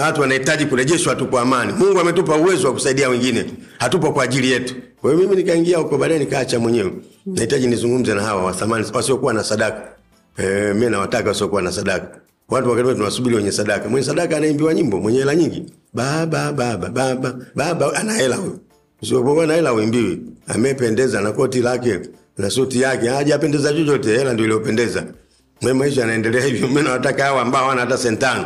Watu wanahitaji kurejeshwa tu kwa amani. Mungu ametupa uwezo wa kusaidia wengine, hatupo kwa ajili yetu. Kwa hiyo mimi nikaingia huko, baadaye nikaacha mwenyewe. Nahitaji nizungumze na hawa wa wasiokuwa na sadaka. E, mimi nawataka wasiokuwa na sadaka. Watu wakati tunawasubiri wenye sadaka. Mwenye sadaka anaimbiwa nyimbo, mwenye hela nyingi. Baba baba baba baba ana hela huyo. Usipokuwa na hela uimbiwi. Amependeza na koti lake na suti yake. Hajapendeza chochote, hela ndio iliyopendeza. Mwe maisha yanaendelea hivyo. Mimi nawataka hao ambao hawana hata sentano.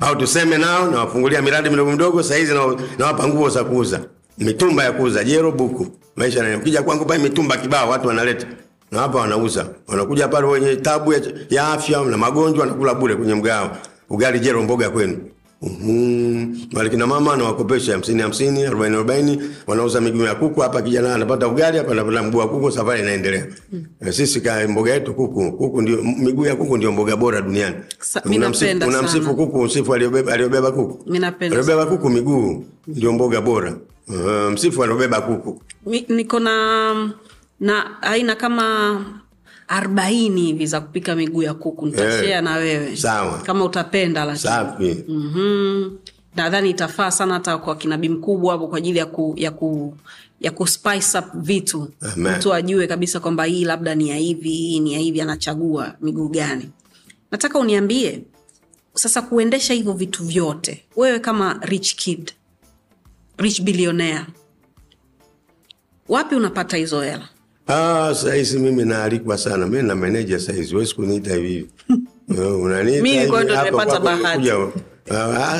Au tuseme nao nawafungulia miradi midogo midogo saa hizi na nawapa nguo za kuuza. Mitumba ya kuuza, jero buku. Maisha yanaendelea. Ukija kwangu pale mitumba kibao watu wanaleta na hapa wanauza, wanakuja pale wenye tabu ya, ya afya na magonjwa, wanakula bure kwenye mgao, ugali jero, mboga kwenu. Uhum. Wale kina mama anawakopesha hamsini hamsini, arobaini arobaini, wanauza miguu ya kuku. Hapa kijana anapata ugali, hapa anapata mguu wa kuku, safari inaendelea. Mm. Sisi ka mboga yetu kuku, kuku ndio miguu ya kuku ndio mboga bora duniani. Mi Unamsifu kuku, usifu aliyobeba aliyobeba kuku. Aliyobeba kuku miguu ndio mboga bora. Uh, msifu aliyobeba kuku. Mi- niko na na aina kama arobaini hivi za kupika miguu ya kuku. Nitashea Eh, na wewe. sawa. kama utapenda lakini. Mm-hmm. nadhani itafaa sana hata kwa kinabii mkubwa hapo kwa ajili ya ku, ya ku ya kuspice up vitu. Amen. mtu ajue kabisa kwamba hii labda ni ya hivi hii ni ya hivi anachagua miguu gani. Nataka uniambie sasa kuendesha hivyo vitu vyote wewe kama rich kid rich billionaire wapi unapata hizo hela Ah, saizi mimi naalikwa sana. Mimi na meneja saizi, huwezi kuniita hivi. Eh, Unaniita Mimi kwa ndo nimepata bahati. ah,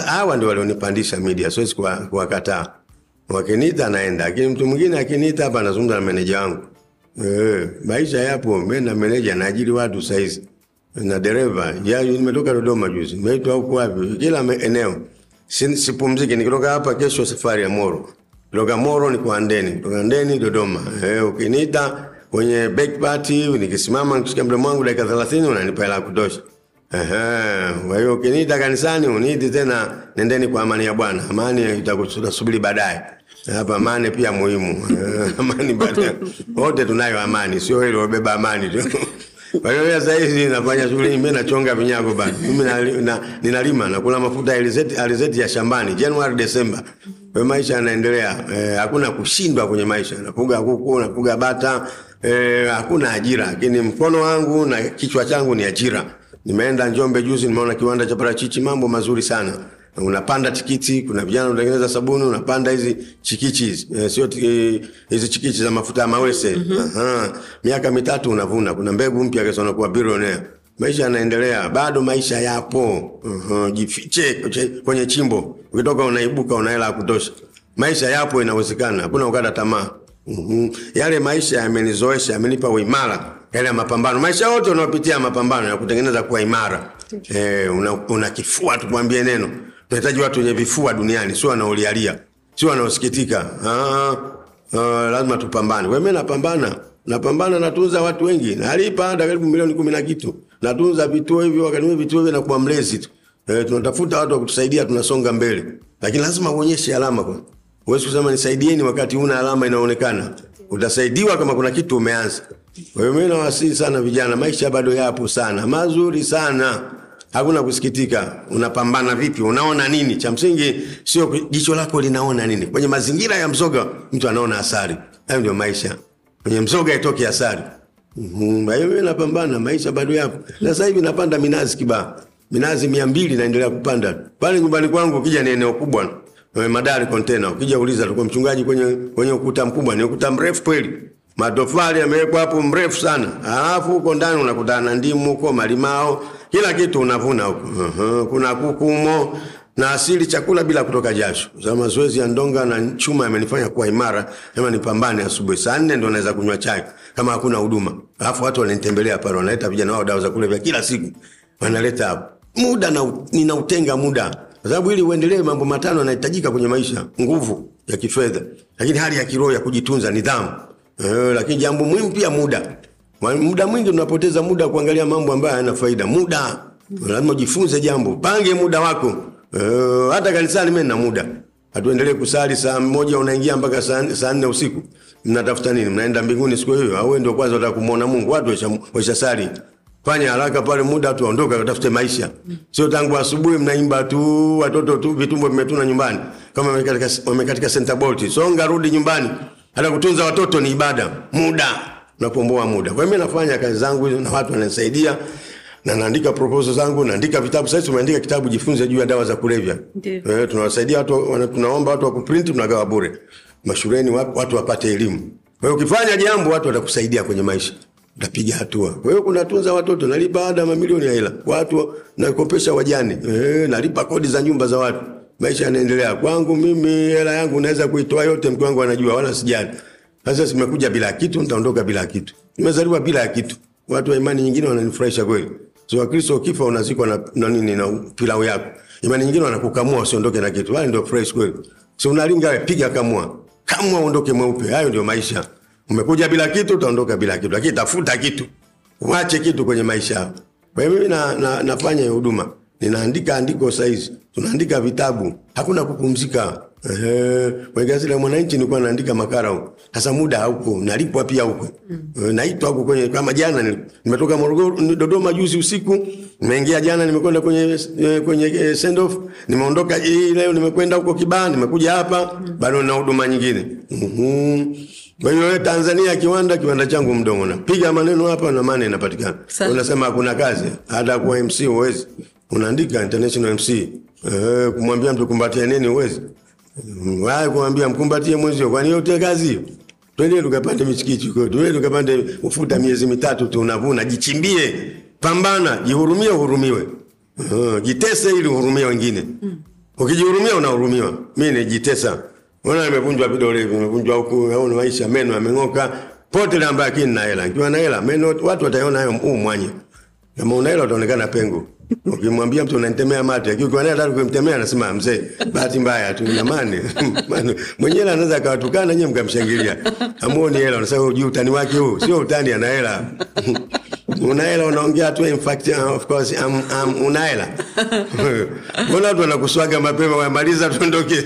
Hawa ndio walionipandisha media, siwezi kuwa- kuwakataa. Wakiniita naenda, lakini mtu mwingine akiniita hapa anazungumza na meneja wangu. Eh, maisha yapo. Mimi na meneja naajiri watu saizi na dereva. Ya, nimetoka Dodoma juzi, nimeitwa huku wapi, kila eneo. Sipumziki, nikitoka hapa kesho safari ya Moro kutoka Moro ni kwa Ndeni, kutoka Ndeni Dodoma. Eh, ukiniita kwenye back party nikisimama nikishika mdomo wangu dakika 30 unanipa hela kutosha. Ehe, kwa hiyo ukiniita kanisani uniiti tena, nendeni kwa amani ya Bwana. Amani itakusubiri baadaye. Hapa amani pia muhimu. Amani baadaye. Wote tunayo amani, sio ile ubeba amani tu. Kwa hiyo sasa hivi nafanya shughuli mimi nachonga vinyago bana. Mimi na, na, ninalima na kula mafuta alizeti, alizeti ya shambani January December. Kwa maisha yanaendelea. Eh, hakuna kushindwa kwenye maisha. Nafuga kuku, nafuga bata. Eh, hakuna ajira, lakini mkono wangu na kichwa changu ni ajira. Nimeenda Njombe juzi, nimeona kiwanda cha parachichi, mambo mazuri sana. Unapanda tikiti, kuna vijana wanatengeneza sabuni, unapanda hizi chikichi hizi, eh, sio eh, hizi chikichi za mafuta ya mawese. Aha. Miaka mitatu unavuna, kuna mbegu mpya kesho unakuwa bilionea. Maisha yanaendelea, bado maisha yapo. Aha. Jifiche kwenye- chimbo, ukitoka unaibuka, una hela ya kutosha. Maisha yapo, inawezekana, hakuna ukata tamaa. Mhm. Yale maisha yamenizoesha, yamenipa uimara yale ya mapambano. Maisha yote unaopitia mapambano ya kutengeneza kuwa imara. Eh, una, una kifua tukwambie neno. Tunahitaji watu wenye vifua duniani, sio wanaolialia, sio wanaosikitika. Ah, ah, lazima tupambane. Wewe napambana. Napambana natunza watu wengi. Nalipa hata karibu milioni kumi na kitu. Natunza vituo hivyo, wakati vituo hivyo nakuwa mlezi tu. E, tunatafuta watu wa kutusaidia tunasonga mbele. Lakini lazima uonyeshe alama kwa. Huwezi kusema nisaidieni wakati una alama inaonekana. Utasaidiwa kama kuna kitu umeanza. Kwa hiyo mimi nawasihi sana vijana, maisha bado yapo sana, mazuri sana. Hakuna kusikitika. Unapambana vipi? Unaona nini? Cha msingi sio jicho lako linaona nini. Kwenye mazingira ya mzoga mtu anaona asari. Hayo ndio maisha. Kwenye mzoga itoke asari. Mimi napambana, maisha bado yapo. Sasa hivi napanda minazi kibaa. Minazi mia mbili naendelea kupanda. Pale nyumbani kwangu ukija ni eneo kubwa. Eh, Madari kontena. Ukija uliza tulikuwa mchungaji kwenye kwenye ukuta mkubwa, ni ukuta mrefu kweli. Matofali yamewekwa hapo mrefu sana. Alafu huko ndani unakutana na ndimu huko, malimao, kila kitu unavuna huko. Uh-huh. Kuna kuku humo na asili chakula bila kutoka jasho. Za mazoezi ya ndonga na chuma yamenifanya kuwa imara. Kama nipambane asubuhi saa nne ndo naweza kunywa chai kama hakuna huduma. Alafu watu wananitembelea pale, wanaleta vijana wao dawa za kulevya kila siku. Wanaleta hapo. Muda na ninautenga muda. Kwa sababu ili uendelee mambo matano yanahitajika kwenye maisha, nguvu ya kifedha, lakini hali ya kiroho ya kujitunza, nidhamu. Eh, lakini jambo muhimu pia muda. Muda mwingi unapoteza muda kuangalia mambo ambayo hayana faida. Muda lazima ujifunze jambo, pange muda wako. Uh, hata kanisani mimi na muda. Hatuendelee kusali saa moja unaingia mpaka saa nne usiku. Mnatafuta nini? Mnaenda mbinguni siku hiyo au ndio kwanza unataka kumuona Mungu? Watu waisha- waishasali. Fanya haraka pale muda tu aondoka, katafute maisha. Sio tangu asubuhi mnaimba tu watoto tu vitumbo vimetuna nyumbani. Kama wamekatika wamekatika center bolt. Songa rudi nyumbani. Hata kutunza watoto ni ibada. Muda. Unapomboa muda. Kwa hiyo mimi nafanya kazi zangu hizo na watu wananisaidia na naandika proposal zangu, naandika vitabu. Sasa tumeandika kitabu jifunze juu ya dawa za kulevya. Eh, tunawasaidia watu wana, tunaomba watu wa kuprint tunagawa bure. Mashuleni wa- watu wapate elimu. Kwa hiyo ukifanya jambo watu watakusaidia kwenye maisha. Utapiga hatua. Kwa hiyo kunatunza watoto, nalipa ada mamilioni ya hela. Watu nakopesha wajane. Eh, nalipa kodi za nyumba za watu. Maisha yanaendelea. Kwangu mimi hela yangu naweza kuitoa yote, mke wangu anajua wala sijali. Sasa simekuja bila kitu, nitaondoka bila kitu. Nimezaliwa bila ya kitu. Watu wa imani nyingine wananifurahisha kweli. So Wakristo ukifa unazikwa na, na nini na pilau yako. Imani nyingine wanakukamua usiondoke na kitu. Wale ndio fresh kweli. So unalinga wewe piga kamua. Kamua uondoke mweupe. Hayo ndio maisha. Umekuja bila kitu utaondoka bila kitu. Lakini tafuta kitu. Uache kitu kwenye maisha yako. Kwa hiyo mimi na, na, nafanya huduma. Ninaandika andiko saizi. Tunaandika vitabu. Hakuna kupumzika. Ehe, gazeti la Mwananchi nilikuwa naandika makala huko. Sasa muda hauko, nalipwa pia huko. Mm. Naitwa huko kwenye kama jana nimetoka Morogoro Dodoma juzi usiku, nimeingia jana nimekwenda kwenye eh, kwenye eh, send off, nimeondoka hii leo nimekwenda huko Kibaha, nimekuja hapa bado na huduma nyingine. Mhm. Kwa hiyo Tanzania kiwanda kiwanda changu mdomo na piga maneno hapa na maana inapatikana. Unasema hakuna kazi, hata kwa MC huwezi. Unaandika international MC. Eh, kumwambia mtu kumbatia nini huwezi. Wao kumwambia mkumbatie mwenzio kwani yote kazi. Twende tukapande michikichi huko. Twende tukapande ufuta miezi mitatu tu unavuna, jichimbie. Pambana, jihurumie uhurumiwe. Uh, jitese ili uhurumie wengine. Ukijihurumia unahurumiwa. Mimi nijitesa. Unaona nimevunjwa vidole nimevunjwa huku, au ni maisha meno yameng'oka. Pote la mbaya na hela. Nikiwa na hela, meno watu wataiona hayo huu mwanya. Kama una hela utaonekana pengo. Ukimwambia mtu unanitemea mate, lakini ukiwa naye hata kumtemea anasema mzee, bahati mbaya tu jamani. Maana Mwenyewe anaweza akawatukana nyinyi mkamshangilia. Amuoni hela, unasema juu utani wake huu. Sio utani ana hela. una hela unaongea tu in fact uh, of course um, um, unaela mbona watu wanakuswaga mapema wamaliza tuondoke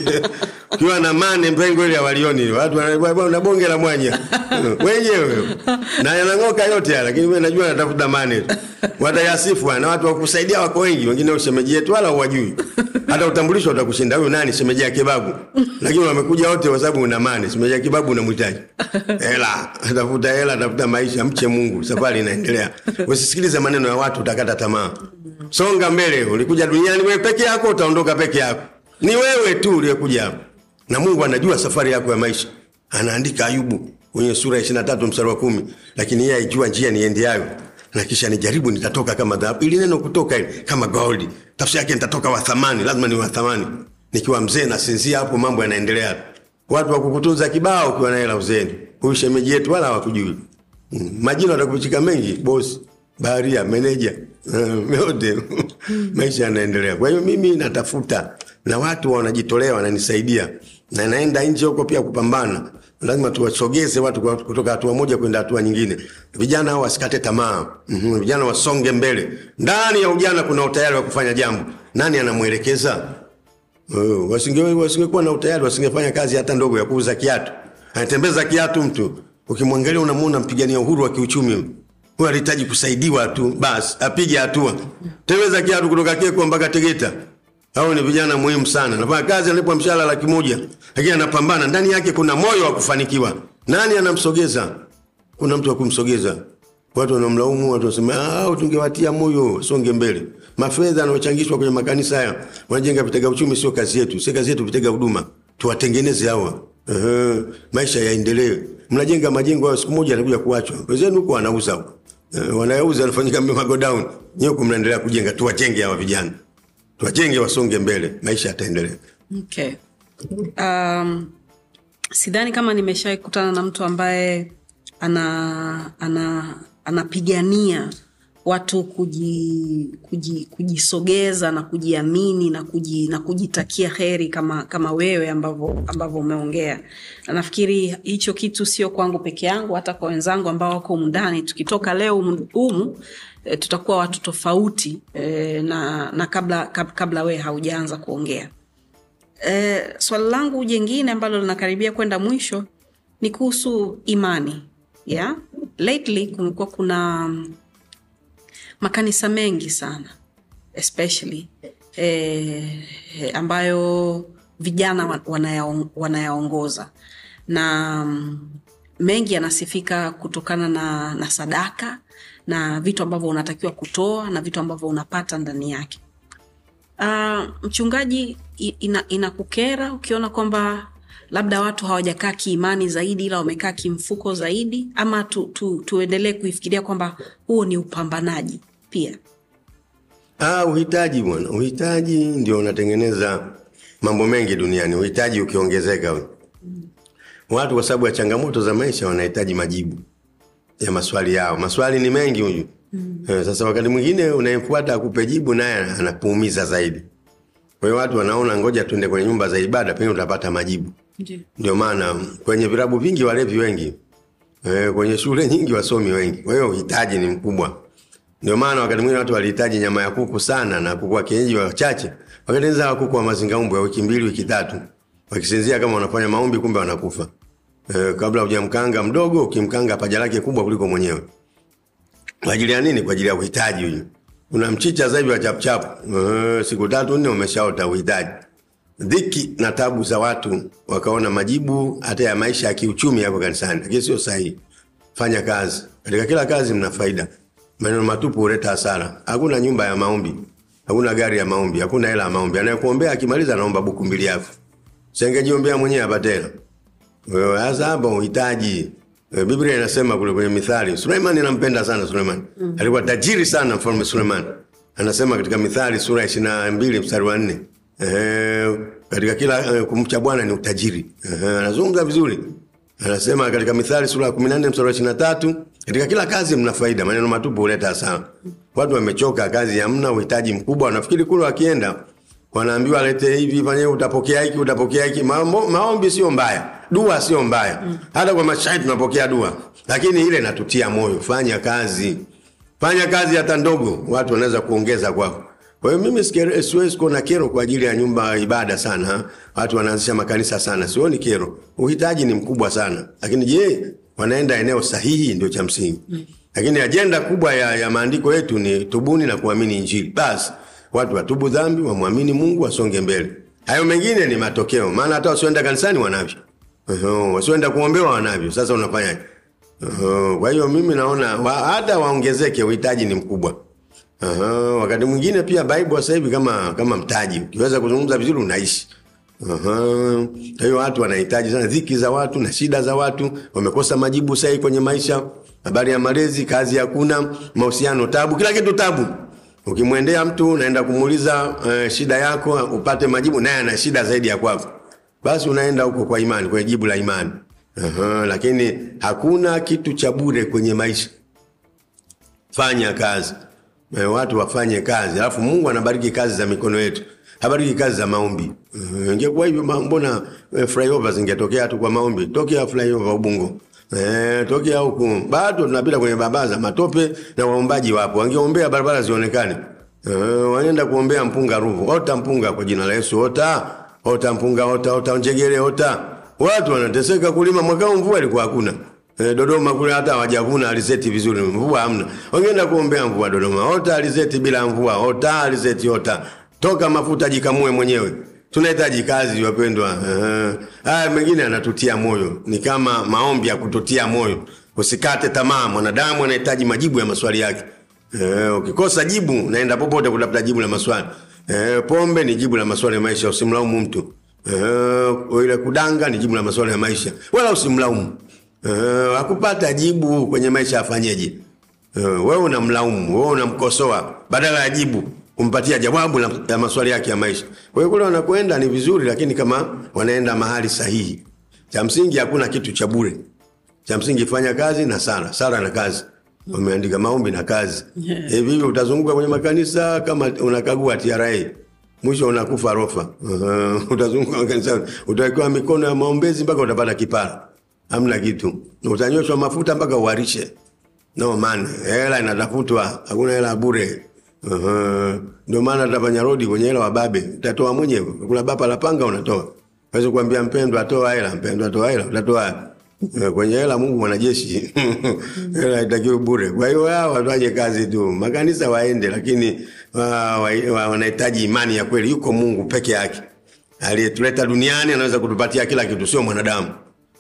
ukiwa na mane mpengo ile hawalioni watu una bonge la mwanya. Wenyewe. Na yanang'oka yote ya lakini wewe najua natafuta mane tu watayasifu na watu wakusaidia wako wengi wengine ushemeji yetu wala huwajui hata utambulisho utakushinda. Huyu nani? Shemeji ya lakini wamekuja wote kwa sababu una mane shemeji ya unamhitaji. Hela. Atafuta hela atafuta maisha. Mche mungu. Safari inaendelea. Usisikilize maneno ya watu utakata tamaa. Songa mbele. Ulikuja duniani wewe peke yako utaondoka peke yako. Ni wewe tu uliyekuja hapa. Na mungu anajua safari yako ya maisha. Anaandika ayubu kwenye sura ya 23 mstari wa kumi. Lakini yeye aijua njia niendeayo na kisha nijaribu nitatoka kama dhahabu. Ili neno kutoka ili kama gold. Tafsiri yake nitatoka wa thamani lazima ni wa thamani. Nikiwa mzee nasinzia hapo mambo yanaendelea. Watu wa kukutunza kibao ukiwa na hela uzeni. huyu shemeji yetu wala hawakujui. Mm, majina watakuchika mengi bosi baharia meneja uh, yote. Maisha yanaendelea. Kwa hiyo mimi natafuta. Na watu wanajitolea wananisaidia. Na naenda nje huko pia kupambana lazima tuwasogeze watu kutoka hatua moja kwenda hatua nyingine. Vijana hao wasikate tamaa. Mm-hmm. vijana wasonge mbele. Ndani ya ujana kuna utayari wa kufanya jambo. Nani anamwelekeza? Wasinge wasingekuwa na utayari wasingefanya kazi hata ndogo ya kuuza kiatu. Anatembeza kiatu mtu. Ukimwangalia unamuona mpigania uhuru wa kiuchumi. Huyo, alihitaji kusaidiwa tu. Basi apige hatua. Tembeza kiatu kutoka keko mpaka tegeta hao ni vijana muhimu sana. Nafanya kazi analipwa mshahara laki moja lakini anapambana. Ndani yake kuna moyo wa kufanikiwa. Nani anamsogeza? Kuna mtu wa kumsogeza. Watu wanamlaumu watu wanasema ah tungewatia moyo songe mbele. Mafedha yanayochangishwa kwenye makanisa haya wanajenga vitega uchumi sio kazi yetu. Sio kazi yetu vitega huduma. Tuwatengeneze hawa. Ehe, maisha yaendelee. Mnajenga majengo hayo siku moja yanakuja kuachwa. Wenzenu huko wanauza. Eh, wanayauza wanafanyika magodown nyewe huko mnaendelea kujenga tuwajenge hawa vijana tuwajenge wasonge mbele maisha yataendelea. Okay. um, sidhani kama nimeshawai kukutana na mtu ambaye ana ana anapigania watu kuji, kuji, kujisogeza na kujiamini na, kuji, na kujitakia heri kama kama wewe ambavyo umeongea. Na nafikiri hicho kitu sio kwangu peke yangu hata kwa wenzangu ambao wako umundani tukitoka leo umu e, tutakuwa watu tofauti e, na, na kabla, kab, kabla wewe haujaanza kuongea e, swali langu jengine ambalo linakaribia kwenda mwisho ni kuhusu imani yeah? lately kumekuwa kuna mm, makanisa mengi sana especially e, ambayo vijana wanayaongoza wanaya na mm, mengi yanasifika kutokana na, na sadaka na vitu ambavyo unatakiwa kutoa na vitu ambavyo unapata ndani yake Uh, mchungaji ina, inakukera ukiona kwamba labda watu hawajakaa kiimani zaidi ila wamekaa kimfuko zaidi ama tu, tu, tuendelee kuifikiria kwamba huo ni upambanaji pia Ah, uhitaji bwana, uhitaji ndio unatengeneza mambo mengi duniani. Uhitaji ukiongezeka, mm. watu kwa sababu ya changamoto za maisha wanahitaji majibu ya maswali yao. Maswali ni mengi huyu mm. Eh, sasa wakati mwingine unayemfuata akupe jibu, naye anakuumiza zaidi. Kwa hiyo watu wanaona ngoja tuende kwenye nyumba za ibada, pengine utapata majibu. Ndio maana kwenye vilabu vingi walevi wengi, eh, kwenye shule nyingi wasomi wengi. Kwa hiyo uhitaji ni mkubwa. Ndio maana wakati mwingine watu walihitaji nyama ya kuku sana na kuku wa kienyeji wachache, wakatengeneza kuku wa mazingaumbwe ya wiki mbili wiki tatu, wakisinzia kama wanafanya maombi, kumbe wanakufa. E, kabla hujamkanga mdogo, ukimkanga paja lake kubwa kuliko mwenyewe. Kwa ajili ya nini? Kwa ajili ya uhitaji huyu. Una mchicha sasa wa chapchap, e, siku tatu nne umeshaota uhitaji. Dhiki na tabu za watu wakaona majibu hata ya maisha ya kiuchumi yako kanisani, lakini sio sahihi. Fanya kazi, katika kila kazi mna faida. Maneno matupu huleta hasara. Hakuna nyumba ya maombi, hakuna gari ya maombi, hakuna hela ya maombi. Anayekuombea akimaliza anaomba buku mbili yako, sengejiombea mwenyewe apate hela. Sasa hapa uhitaji Eh, Biblia inasema kule kwenye Mithali, Suleimani nampenda sana Suleimani Mm. Alikuwa tajiri sana mfalme Suleimani, Anasema katika Mithali sura ya 22 mstari wa nne Eh, katika kila eh, kumcha Bwana ni utajiri. Eh, anazungumza vizuri. Anasema katika Mithali sura ya 14 mstari wa 23, katika kila kazi mna faida, maneno matupu huleta hasara. Watu wamechoka, kazi hamna, uhitaji mkubwa, wanafikiri kule wakienda wanaambiwa lete hivi, fanye utapokea hiki, utapokea hiki. Maombi sio mbaya, dua sio mbaya. Hata kwa mashahidi tunapokea dua, lakini ile inatutia moyo, fanya kazi, fanya kazi hata ndogo, watu wanaweza kuongeza kwako. Kwa hiyo mimi siwezi kuona kero kwa ajili ya nyumba ibada sana. Watu wanaanzisha makanisa sana, sioni kero. Uhitaji ni mkubwa sana, lakini je, wanaenda eneo sahihi? Ndio cha msingi. Lakini ajenda kubwa ya, ya maandiko yetu ni tubuni na kuamini Injili. Basi watu watubu dhambi, wamwamini Mungu, wasonge mbele. Hayo mengine ni matokeo, maana hata wasioenda kanisani wanavyo, wasioenda kuombewa wanavyo. Sasa unafanyaje? Kwa hiyo mimi naona hata waongezeke, uhitaji ni mkubwa. Aha, wakati mwingine pia Bible sasa hivi kama kama mtaji, ukiweza kuzungumza vizuri unaishi. Kwa hiyo watu wanahitaji sana dhiki za watu na shida za watu, wamekosa majibu sahihi kwenye maisha, habari ya malezi, kazi hakuna, mahusiano tabu, kila kitu tabu. Ukimwendea mtu unaenda kumuuliza uh, shida yako upate majibu, naye ana shida zaidi ya kwako, basi unaenda huko kwa imani, kwenye jibu la imani. Aha, lakini hakuna kitu cha bure kwenye maisha. Fanya kazi e, watu wafanye kazi, alafu Mungu anabariki kazi za mikono yetu, habariki kazi za maombi. E, ingekuwa hivyo mbona e, flyover zingetokea tu kwa maombi? Tokea flyover Ubungo e, tokea huku, bado tunapita kwenye barabara za matope na waombaji wapo, wangeombea barabara zionekane. E, wanaenda kuombea mpunga Ruvu, ota mpunga kwa jina la Yesu, ota ota mpunga, hota hota njegere, hota. Watu wanateseka kulima, mwaka huu mvua ilikuwa hakuna. E, Dodoma kule hata hawajavuna alizeti vizuri, mvua hamna. Wangeenda kuombea mvua Dodoma. hota alizeti bila mvua, hota alizeti hota. Toka mafuta jikamue mwenyewe. Tunahitaji kazi wapendwa. Eh, Haya mengine anatutia moyo. Ni kama maombi ya kututia moyo. Usikate tamaa, mwanadamu anahitaji majibu ya maswali yake. Eh, ukikosa jibu naenda popote kutafuta jibu la maswali. Eh, pombe ni jibu la maswali ya maisha, usimlaumu mtu. Eh, ile kudanga ni jibu la maswali ya maisha. Wala usimlaumu. Uh, hakupata jibu kwenye maisha afanyeje? Uh, wewe unamlaumu, wewe unamkosoa badala ya jibu kumpatia jawabu la maswali yake ya maisha. Kwa hiyo kule wanakwenda ni vizuri, lakini kama wanaenda mahali sahihi. Cha msingi hakuna kitu cha bure. Cha msingi fanya kazi na sala, sala na kazi. Wameandika maombi na kazi. Yeah. E, utazunguka kwenye makanisa kama unakagua TRA. Mwisho unakufa rofa. Uh, utazunguka makanisa utawekewa mikono ya maombezi mpaka utapata kipara hamna kitu. Utanyoshwa mafuta mpaka uharishe. No man, hela inatafutwa, hakuna hela bure. Uh-huh. Ndio maana tutafanya rodi kwenye hela wababe, utatoa mwenyewe. Kuna bapa la panga unatoa. wezi kuambia mpendwa atoa hela, mpendwa atoa hela, utatoa kwenye hela Mungu mwanajeshi. hela itakiwe bure. Kwa hiyo hao wafanye kazi tu. Makanisa waende lakini wa, wa, wa, wanahitaji imani ya kweli. Yuko Mungu peke yake. Aliyetuleta duniani anaweza kutupatia kila kitu, sio mwanadamu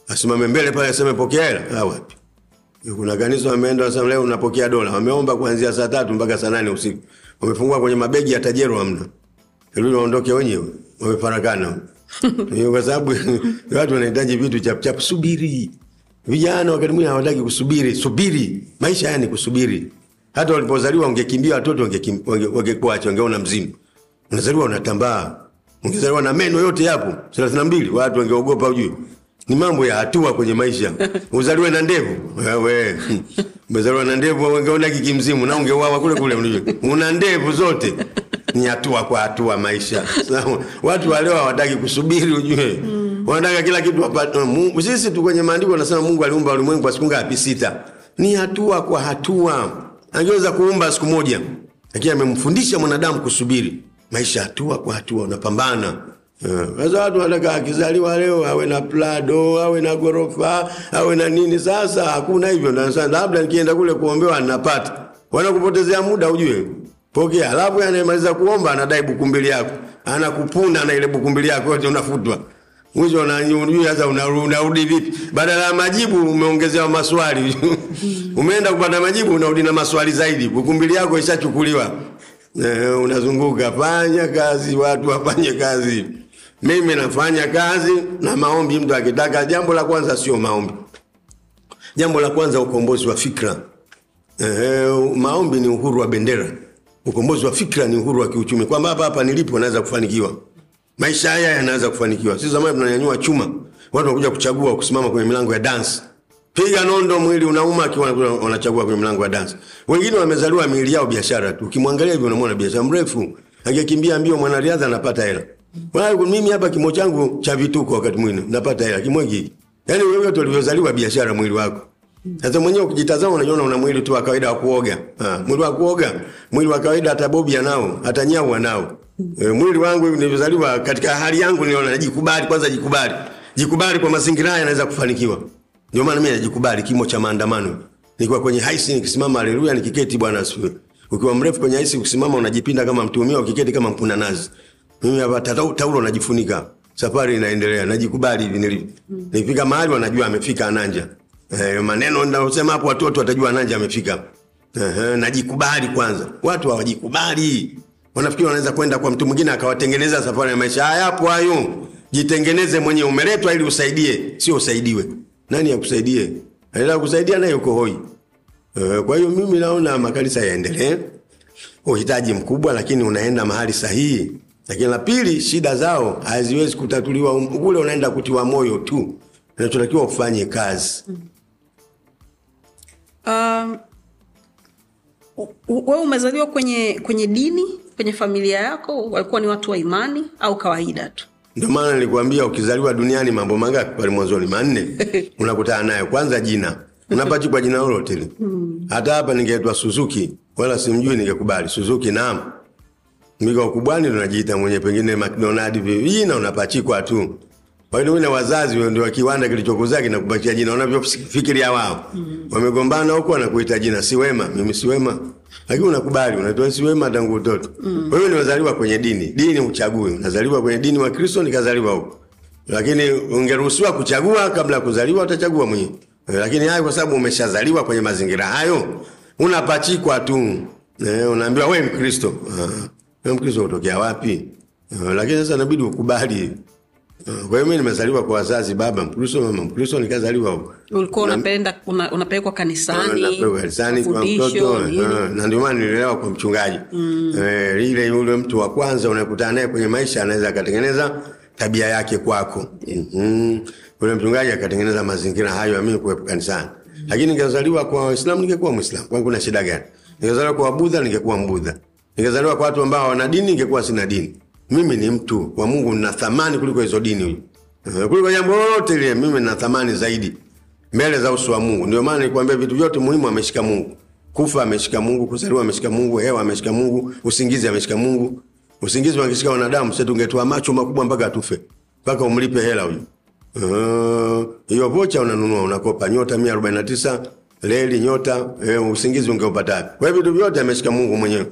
asimame mbele pale aseme pokea hela ah, wapi kuna kanisa wameenda wasema leo unapokea dola wameomba kuanzia saa tatu mpaka saa nane usiku wamefungua kwenye mabegi ya tajero hamna rudi, waondoke wenyewe wamefarakana kwa sababu watu wanahitaji vitu chapchap. chap subiri. Vijana wakati mwingine hawataki kusubiri subiri. Maisha haya ni kusubiri. Hata walipozaliwa ungekimbia watoto wangekuacha wangeona mzimu. Unazaliwa unatambaa. Ungezaliwa na meno yote yapo thelathini na mbili watu wangeogopa ujue. Ni mambo ya hatua kwenye maisha. Uzaliwe na ndevu. Wewe. Umezaliwa na ndevu wangeona kikimzimu na ungeuawa kule kule una ndevu zote ni hatua kwa hatua maisha. Sawa? watu waleo hawataki kusubiri ujue. Wanataka kila kitu wapate. Sisi tu kwenye maandiko anasema Mungu aliumba ulimwengu kwa siku ngapi? Sita. Ni hatua kwa hatua. Angeweza kuumba siku moja lakini amemfundisha mwanadamu kusubiri. Maisha hatua kwa hatua unapambana. Eh, Sasa watu wanataka akizaliwa leo awe na plado, awe na gorofa, awe na nini. Sasa hakuna hivyo. Labda nikienda kule kuombewa napata Wanakupotezea muda ujue. Pokea. Alafu anayemaliza kuomba anadai bukumbili yako. anakupunda na ile bukumbili yako yote unafutwa. Mwisho unajua sasa unarudi vipi? Badala ya majibu umeongezewa maswali. Umeenda kupata majibu unarudi na maswali zaidi. Bukumbili yako ishachukuliwa. Eh, unazunguka fanya kazi watu wafanye kazi mimi nafanya kazi na maombi mtu akitaka jambo la kwanza sio maombi jambo la kwanza ukombozi wa fikra eh, maombi ni uhuru wa bendera ukombozi wa fikra ni uhuru wa kiuchumi. Kwamba hapa hapa nilipo naweza kufanikiwa. Maisha haya yanaweza kufanikiwa. Sisi zamani tunanyanyua chuma. Watu wanakuja kuchagua kusimama kwenye milango ya dansi, piga nondo mwili unauma akiwa wanachagua kwenye milango ya dansi. wengine wamezaliwa miili yao biashara tu. Ukimwangalia hivyo unamwona biashara mrefu. Angekimbia mbio mwanariadha anapata hela. Mimi hapa kimo changu cha vituko wakati mwingine. Napata hela. Kimo hiki yaani wewe ulivyozaliwa biashara mwili wako Sasa mwenyewe ukijitazama unajiona una mwili tu wa kawaida wa kuoga. Ah, mwili wa kuoga, mwili wa kawaida hata bobi anao, hata nyau anao. E, mwili wangu nilizaliwa katika hali yangu niliona najikubali kwanza jikubali. Jikubali kwa mazingira haya naweza kufanikiwa. Ndio maana mimi najikubali kimo cha maandamano. Nikiwa kwenye haisi nikisimama haleluya nikiketi Bwana asifiwe. Ukiwa mrefu kwenye haisi ukisimama unajipinda kama mtumio ukiketi kama mpuna nazi. Mimi hapa taulo taulo najifunika. Safari inaendelea. Najikubali hivi nilivyo. Nifika mahali wanajua amefika Ananja. Eh, maneno ninayosema hapo watoto watajua nani amefika. Eh, najikubali kwanza. Watu hawajikubali. Wanafikiri wanaweza kwenda kwa mtu mwingine akawatengeneza safari ya maisha. Haya hapo hayo. Jitengeneze mwenyewe umeletwa ili usaidie, sio usaidiwe. Nani akusaidie? Anataka kusaidia naye uko hoi. Eh, Kwa hiyo mimi naona makanisa yaendelee. Uhitaji mkubwa lakini unaenda mahali sahihi. Lakini la pili, shida zao haziwezi kutatuliwa kule, unaenda kutiwa moyo tu. Unachotakiwa ufanye kazi. Um, wewe umezaliwa kwenye kwenye dini kwenye familia yako walikuwa ni watu wa imani au kawaida tu Ndio maana nilikwambia ukizaliwa duniani mambo mangapi pale mwanzoni? Manne. Unakutana nayo. Kwanza jina. Unapachikwa jina lolote lile. Hata hapa ningeitwa Suzuki, wala simjui ningekubali. Suzuki naam. Mika ukubwani unajiita mwenye pengine McDonald. Jina unapachikwa tu. Kwa hiyo wale wazazi ndio wa kiwanda kilichokuzaa kinakupatia jina wanavyofikiria wao. Wamegombana huko wanakuita jina si wema, mimi si wema. Lakini unakubali, unaitwa si wema tangu utoto. Mm. Wewe ni wazaliwa kwenye dini. Dini uchague. Unazaliwa kwenye dini wa Kristo nikazaliwa huko. Lakini ungeruhusiwa kuchagua kabla kuzaliwa utachagua mwenyewe. Lakini hayo kwa sababu umeshazaliwa kwenye mazingira hayo, unapachikwa tu. Eh, unaambiwa wewe Mkristo. Uh, wewe Mkristo utokea wapi? Uh, Lakini sasa inabidi ukubali. Kwa hiyo mi nimezaliwa kwa wazazi, baba Mkristo, mama Mkristo, nikazaliwa huko. ulikuwa unapenda una, unapelekwa kanisani unapelekwa kanisani kwa mtoto na ndio maana nililelewa kwa mchungaji. Eh, ile yule mtu wa kwanza unakutana naye kwenye maisha anaweza akatengeneza tabia yake kwako. Mm yule mchungaji akatengeneza mazingira hayo ya mimi kuwepo kanisani. Lakini ningezaliwa kwa Waislamu ningekuwa Mwislamu, kwa kuna shida gani? Ningezaliwa kwa Wabudha ningekuwa Mbudha. Ningezaliwa kwa watu ambao wana dini ningekuwa sina dini mimi ni mtu wa Mungu nina thamani kuliko hizo dini Eh, kuliko jambo lolote lile mimi nina thamani zaidi mbele za uso wa Mungu. Ndio maana nikwambia vitu vyote muhimu ameshika Mungu. Kufa ameshika Mungu, kuzaliwa ameshika Mungu, hewa ameshika Mungu, usingizi ameshika Mungu. Usingizi wangeshika wanadamu, sisi tungetoa macho makubwa mpaka tufe, Mpaka umlipe hela huyo. Uh, hiyo vocha unanunua unakopa nyota 149 leli nyota eh, usingizi ungeupata? Kwa hiyo vitu vyote ameshika Mungu mwenyewe.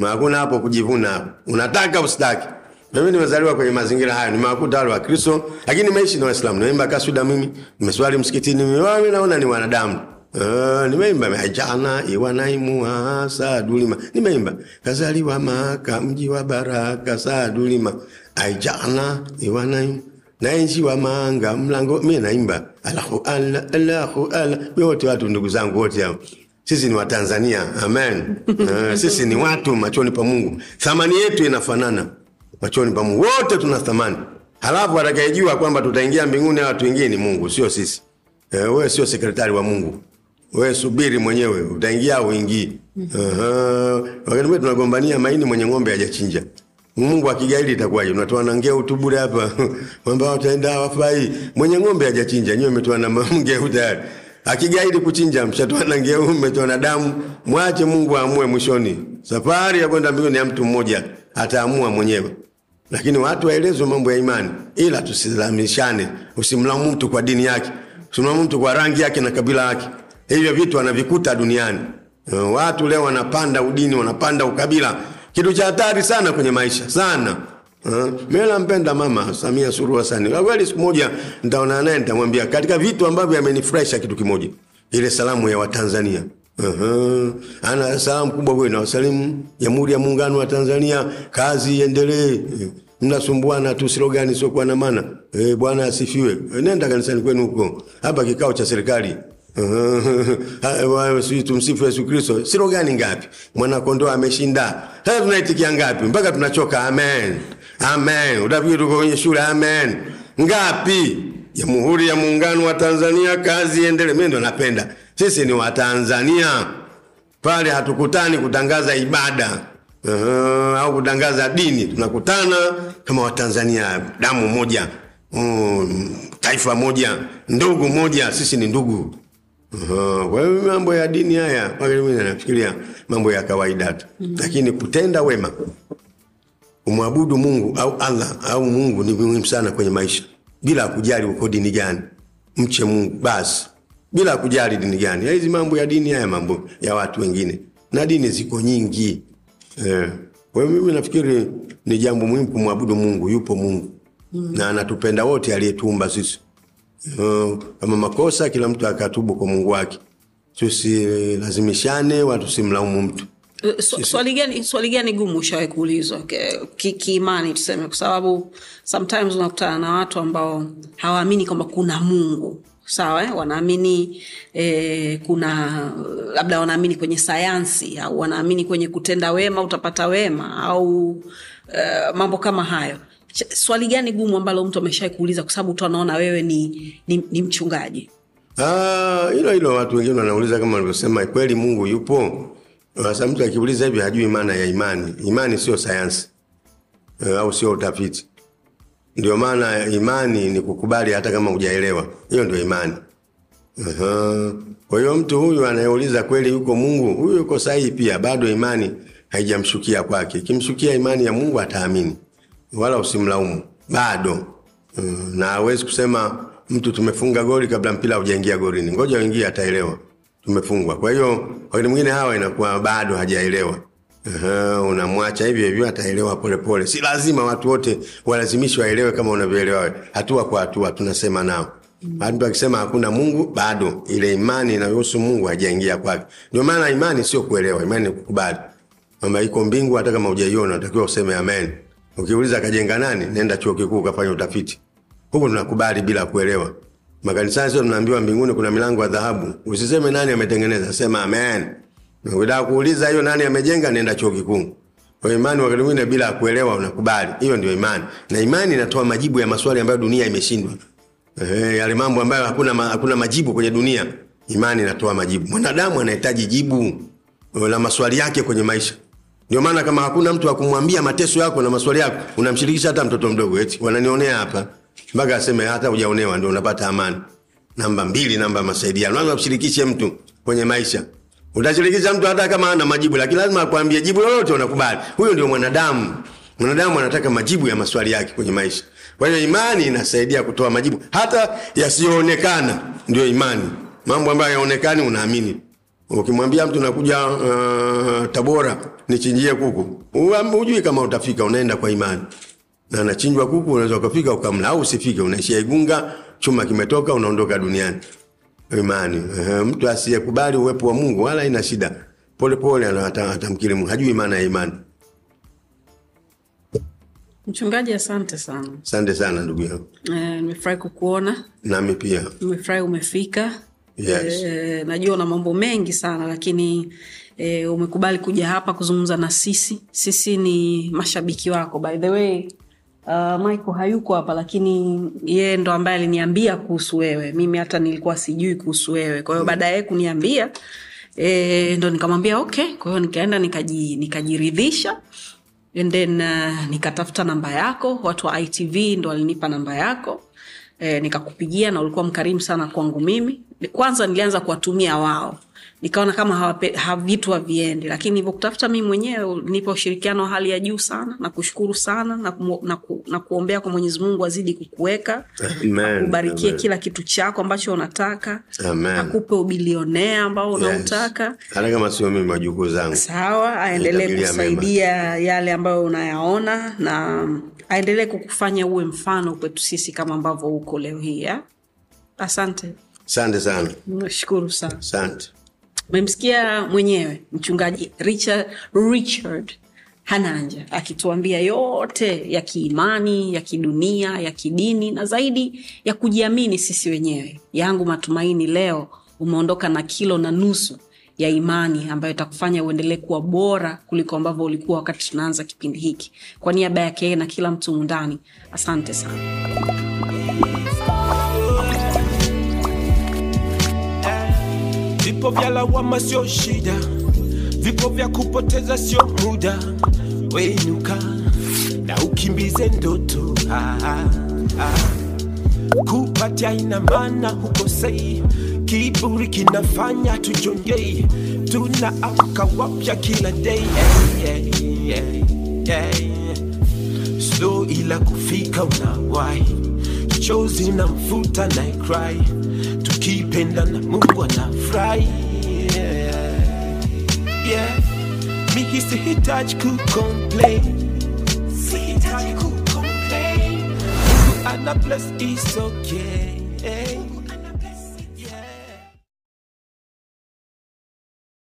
Hakuna hapo kujivuna hapo. Unataka usitaki. Mimi nimezaliwa kwenye mazingira hayo, nimewakuta wale Wakristo, lakini nimeishi na Waislamu. Nimeimba kaswida mimi, nimeswali msikitini mimi, wao naona ni wanadamu. Uh, nimeimba ajana iwanaimua saadulima nimeimba kazaliwa maka mji wa baraka saadulima aijana iwanaimu na wa manga mlango mi naimba alahu ala alahu ala wote watu ndugu zangu wote hao sisi ni Watanzania amen uh, sisi ni watu machoni pa Mungu thamani yetu inafanana machoni pa Mungu wote tuna thamani halafu atakayejua kwamba tutaingia mbinguni au tuingie ni Mungu sio sisi eh, wewe sio sekretari wa Mungu wewe subiri mwenyewe utaingia au uingii uh-huh. wakati mwingine tunagombania maini mwenye ng'ombe hajachinja Mungu akigaidi itakuwaje? Unatoa na ngeu tu bure hapa. Mwamba utaenda wafai. Mwenye ng'ombe hajachinja, nyewe umetoa na ngeu tayari. Akigaili kuchinja, mshatwana na ngeu, mmetona damu. Mwache Mungu aamue mwishoni. Safari ya kwenda mbinguni ya mtu mmoja ataamua mwenyewe. Lakini watu waelezwe mambo ya imani, ila tusilamishane. Usimlamu mtu kwa dini yake, usimlamu mtu kwa rangi yake na kabila yake. Hivyo vitu wanavikuta duniani. Watu leo wanapanda udini, wanapanda ukabila, kitu cha hatari sana kwenye maisha sana. Uh, mimi nampenda mama Samia Suluhu Hassan. Kwa kweli siku moja nitaona naye nitamwambia katika vitu ambavyo amenifurahisha kitu kimoja. Ile salamu ya Watanzania. Uh-huh. Ana salamu kubwa wewe na wasalimu Jamhuri ya Muungano wa Tanzania, kazi iendelee. Mnasumbuana tu slogani sio kwa na maana. Eh, Bwana asifiwe. E, Nenda kanisani kwenu huko. Hapa kikao cha serikali. sisi tumsifu Yesu Kristo. Slogani ngapi? Mwana kondoo ameshinda. Sasa tunaitikia ngapi? Mpaka tunachoka amen. Amen. Utafikiri tuko kwenye shule amen. Ngapi? Jamhuri ya Muungano wa Tanzania kazi iendelee. Mimi ndo napenda. Sisi ni Watanzania. Pale hatukutani kutangaza ibada. Uh, au kutangaza dini. Tunakutana kama Watanzania, damu moja. um, taifa moja, ndugu moja, sisi ni ndugu. Aha, Kwa hiyo mambo ya dini haya nafikiria mambo ya kawaida tu, lakini kutenda wema, umwabudu Mungu au Allah au Mungu ni muhimu sana kwenye maisha, bila kujali uko dini gani. Mche Mungu basi, bila kujali dini gani. Ya Hizi mambo ya dini haya mambo ya watu wengine, na dini ziko nyingi eh. Kwa hiyo mimi nafikiri ni jambo muhimu kumwabudu Mungu. Yupo Mungu na anatupenda wote, aliyetuumba sisi. Uh, kama makosa kila mtu akatubu kwa Mungu wake, tusilazimishane wala tusimlaumu mtu. Eh, swali gani swali gani gumu ushawahi kuulizwa? Kiimani ki- tuseme kwa sababu sometimes unakutana na watu ambao hawaamini kwamba kuna mungu. Sawa eh? wanaamini eh, kuna labda wanaamini kwenye sayansi au wanaamini kwenye kutenda wema utapata wema au eh, mambo kama hayo. Swali gani gumu ambalo mtu ameshawai kuuliza kwa sababu tu anaona wewe ni, ni, ni mchungaji? Ah, hilo hilo watu wengine wanauliza kama walivyosema, kweli Mungu yupo? Sasa mtu akiuliza hivi hajui maana ya imani. Imani sio sayansi e, au sio utafiti. Ndio maana imani ni kukubali hata kama hujaelewa. Hiyo ndio imani. Kwa hiyo mtu huyu anayeuliza kweli yuko Mungu, huyu yuko sahihi pia, bado imani haijamshukia kwake. Ikimshukia imani ya Mungu ataamini, wala usimlaumu bado. Mm, na hawezi kusema mtu tumefunga goli kabla mpira haujaingia golini, ngoja uingie, ataelewa tumefungwa. Kwa hiyo wakati mwingine hawa inakuwa bado hajaelewa. Aha, unamwacha hivyo hivyo, ataelewa polepole. Si lazima watu wote walazimishi waelewe kama unavyoelewa wewe, hatua kwa hatua tunasema nao. Mtu akisema hakuna Mungu, bado ile imani inayohusu Mungu haijaingia kwake. Ndio maana imani sio kuelewa, imani ni kukubali kwamba iko mbingu, hata kama hujaiona unatakiwa useme amen. Ukiuliza kajenga nani, nenda chuo kikuu ukafanya utafiti. Huku tunakubali bila kuelewa. Makanisani sio tunaambiwa mbinguni kuna milango ya dhahabu. Usiseme nani ametengeneza, sema amen. Ukitaka kuuliza hiyo nani amejenga, nenda chuo kikuu. Kwa imani wakati mwingine bila kuelewa unakubali. Hiyo ndio imani. Na imani inatoa majibu ya maswali ambayo dunia imeshindwa. Eh, yale mambo ambayo hakuna ma, hakuna majibu kwenye dunia, imani inatoa majibu. Mwanadamu anahitaji jibu eh, la maswali yake kwenye maisha. Ndio maana kama hakuna mtu wa kumwambia mateso yako na maswali yako, unamshirikisha hata mtoto mdogo eti wananionea hapa. Mpaka aseme hata hujaonewa ndio unapata amani. Namba mbili, namba masaidiano. Lazima ushirikishe mtu kwenye maisha. Utashirikisha mtu hata kama ana majibu, lakini lazima akwambie jibu lolote unakubali. Huyo ndio mwanadamu. Mwanadamu anataka majibu ya maswali yake kwenye maisha. Kwa hiyo imani inasaidia kutoa majibu hata yasiyoonekana, ndio imani. Mambo ambayo yaonekani unaamini. Ukimwambia mtu nakuja uh, Tabora nichinjie kuku, hujui kama utafika, unaenda kwa imani. Na anachinjwa kuku, unaweza ukafika ukamla, au usifike, unaishia Igunga, chuma kimetoka, unaondoka duniani. Imani. Mtu asiyekubali uwepo wa Mungu wala ina shida, polepole ata- atamkiri Mungu, hajui maana ya imani. mchungaji asante sana. Asante sana ndugu yangu, E, nimefurahi kukuona. Nami pia. Nimefurahi umefika. Yes. e, najua una mambo mengi sana lakini e, umekubali kuja hapa kuzungumza na sisi. Sisi ni mashabiki wako by the way uh, michael hayuko hapa lakini yeye ndo ambaye aliniambia kuhusu wewe. Mimi hata nilikuwa sijui kuhusu wewe. Kwa hiyo baada ya yeye kuniambia e, ndo nikamwambia okay. Kwa hiyo nikaenda nikaji, nikajiridhisha. And then uh, nikatafuta namba yako. Watu wa itv ndo walinipa namba yako. E, nikakupigia na ulikuwa mkarimu sana kwangu mimi. Kwanza nilianza kuwatumia wao nikaona kama hawape, ha, haviendi. Lakini hivyo kutafuta mimi mwenyewe nipa ushirikiano wa hali ya juu sana. Na kushukuru sana na, ku, na, ku, na kuombea kwa mwenyezi mungu azidi kukuweka. Akubarikie kila kitu chako ambacho unataka. Akupe ubilionea ambao unautaka. Hata kama sio mimi, majukuu zangu. sawa aendelee kusaidia yale ambayo unayaona na aendelee kukufanya uwe mfano kwetu sisi kama ambavyo uko leo hii asante. Asante sana, nashukuru sana. Asante. Umemsikia mwenyewe mchungaji richard, richard hananja akituambia yote ya kiimani ya kidunia ya kidini na zaidi ya kujiamini sisi wenyewe. Yangu matumaini leo umeondoka na kilo na nusu ya imani ambayo itakufanya uendelee kuwa bora kuliko ambavyo ulikuwa wakati tunaanza kipindi hiki. Kwa niaba yake na kila mtu mundani asante sana Vipo vya lawama sio shida, vipo vya kupoteza sio muda. Wenuka na ukimbize ndoto ah, ah, ah. Kupatia hukosei, kiburi kinafanya tujongei tunaamka wapya kila day hey, hey, hey, hey. slow ila kufika unawai chozi na mfuta na cry. Tukipenda na mungu anafurahi. Yeah. yeah. mi sihitaji sihitaji kucomplain. Mungu ana bless is okay